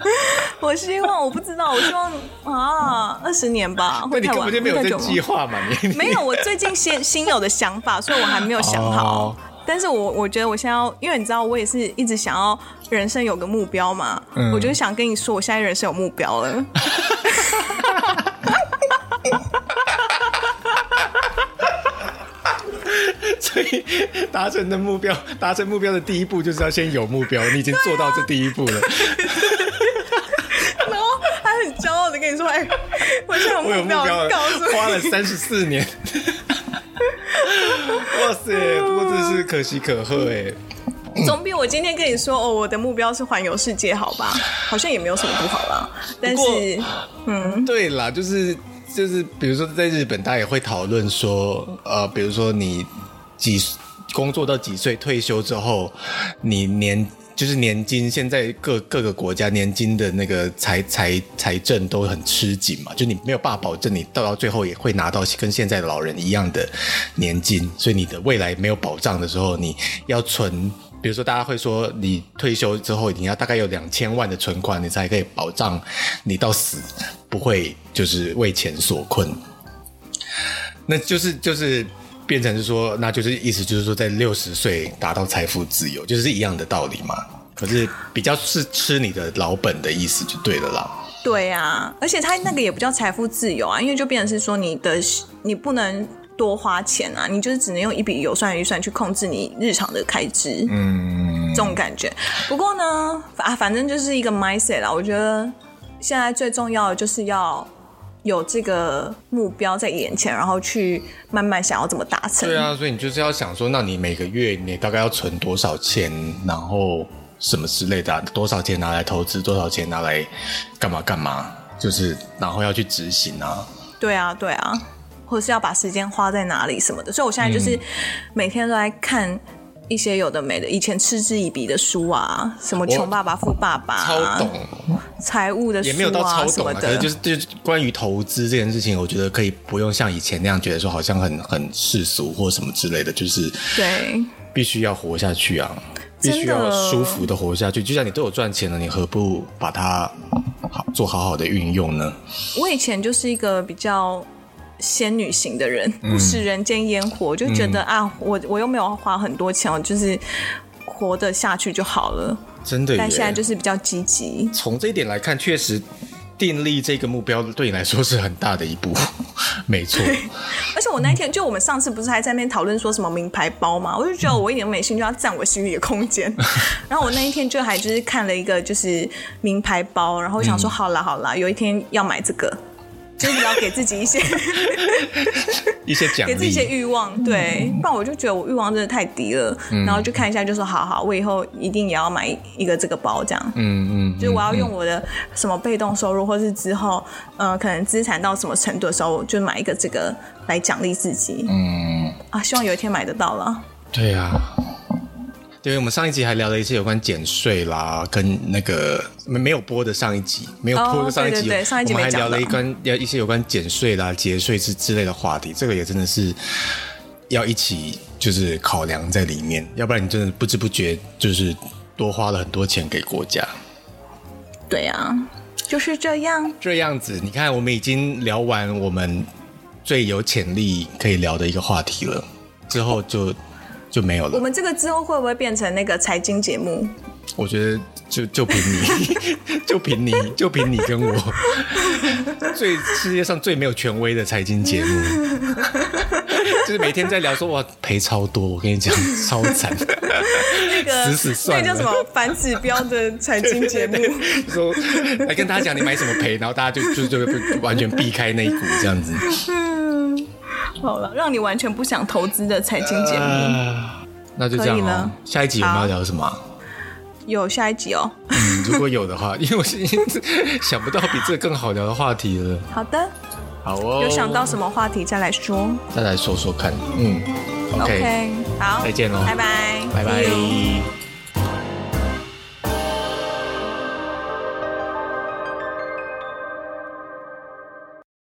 我希望，我不知道，我希望啊，二十年吧。会你根本就没有这计划嘛？你 没有，我最近新新有的想法，所以我还没有想好。Oh. 但是我我觉得我现在要，因为你知道，我也是一直想要人生有个目标嘛。嗯、我就想跟你说，我现在人生有目标了。所以达成的目标，达成目标的第一步就是要先有目标。你已经做到这第一步了。跟你说：“哎、欸，我现在有目标，告诉你，花了三十四年。”哇塞！不过真是可喜可贺哎，总比我今天跟你说哦，我的目标是环游世界，好吧？好像也没有什么不好啦。但是，嗯，对啦，就是就是，比如说在日本，大家也会讨论说，呃，比如说你几工作到几岁退休之后，你年。就是年金，现在各各个国家年金的那个财财财政都很吃紧嘛，就你没有办法保证你到到最后也会拿到跟现在的老人一样的年金，所以你的未来没有保障的时候，你要存，比如说大家会说你退休之后你要大概有两千万的存款，你才可以保障你到死不会就是为钱所困，那就是就是。变成是说，那就是意思就是说，在六十岁达到财富自由，就是一样的道理嘛。可是比较是吃你的老本的意思就对了啦。对啊，而且他那个也不叫财富自由啊，因为就变成是说，你的你不能多花钱啊，你就是只能用一笔有算预算去控制你日常的开支。嗯，这种感觉。不过呢，啊，反正就是一个 mindset 啦。我觉得现在最重要的就是要。有这个目标在眼前，然后去慢慢想要怎么达成。对啊，所以你就是要想说，那你每个月你大概要存多少钱，然后什么之类的啊，多少钱拿来投资，多少钱拿来干嘛干嘛，就是然后要去执行啊。对啊，对啊，或者是要把时间花在哪里什么的。所以我现在就是每天都在看。一些有的没的，以前嗤之以鼻的书啊，什么穷爸爸富爸爸、啊，超懂财务的书啊，也没有到超懂啊，可是就是就是关于投资这件事情，我觉得可以不用像以前那样觉得说好像很很世俗或什么之类的，就是对，必须要活下去啊，必须要舒服的活下去。就像你都有赚钱了，你何不把它好做好好的运用呢？我以前就是一个比较。仙女型的人，不食人间烟火，嗯、就觉得、嗯、啊，我我又没有花很多钱，我就是活得下去就好了。真的，但现在就是比较积极。从这一点来看，确实订立这个目标对你来说是很大的一步，没错。而且我那天就我们上次不是还在那边讨论说什么名牌包嘛，我就觉得我一点都没兴趣，要占我心里的空间。然后我那一天就还就是看了一个就是名牌包，然后我想说好啦好啦，有一天要买这个。就是要给自己一些 一些奖励，给自己一些欲望，对，不然我就觉得我欲望真的太低了。嗯、然后就看一下，就说好好，我以后一定也要买一个这个包，这样。嗯嗯，嗯就是我要用我的什么被动收入，或是之后呃可能资产到什么程度的时候，就买一个这个来奖励自己。嗯啊，希望有一天买得到了。对呀、啊。对，我们上一集还聊了一些有关减税啦，跟那个没有播的上一集，没有播的上一集，对对对，上一集我们还聊了一关要一些有关减税啦、节税之之类的话题，这个也真的是要一起就是考量在里面，要不然你真的不知不觉就是多花了很多钱给国家。对啊，就是这样。这样子，你看，我们已经聊完我们最有潜力可以聊的一个话题了，之后就。就没有了。我们这个之后会不会变成那个财经节目？我觉得就就凭你，就凭你，就凭你跟我，最世界上最没有权威的财经节目，就是每天在聊说哇赔超多，我跟你讲超惨。那个死死算了，那叫什么反指标的财经节目，说来跟大家讲你买什么赔，然后大家就就就完全避开那一股这样子。好了，让你完全不想投资的财经节目，呃，那就这样了。下一集我们要聊什么？有下一集哦。嗯，如果有的话，因为我现在想不到比这个更好聊的话题了。好的，好。哦，有想到什么话题再来说，再来说说看。嗯，OK，好，再见喽，拜拜，拜拜。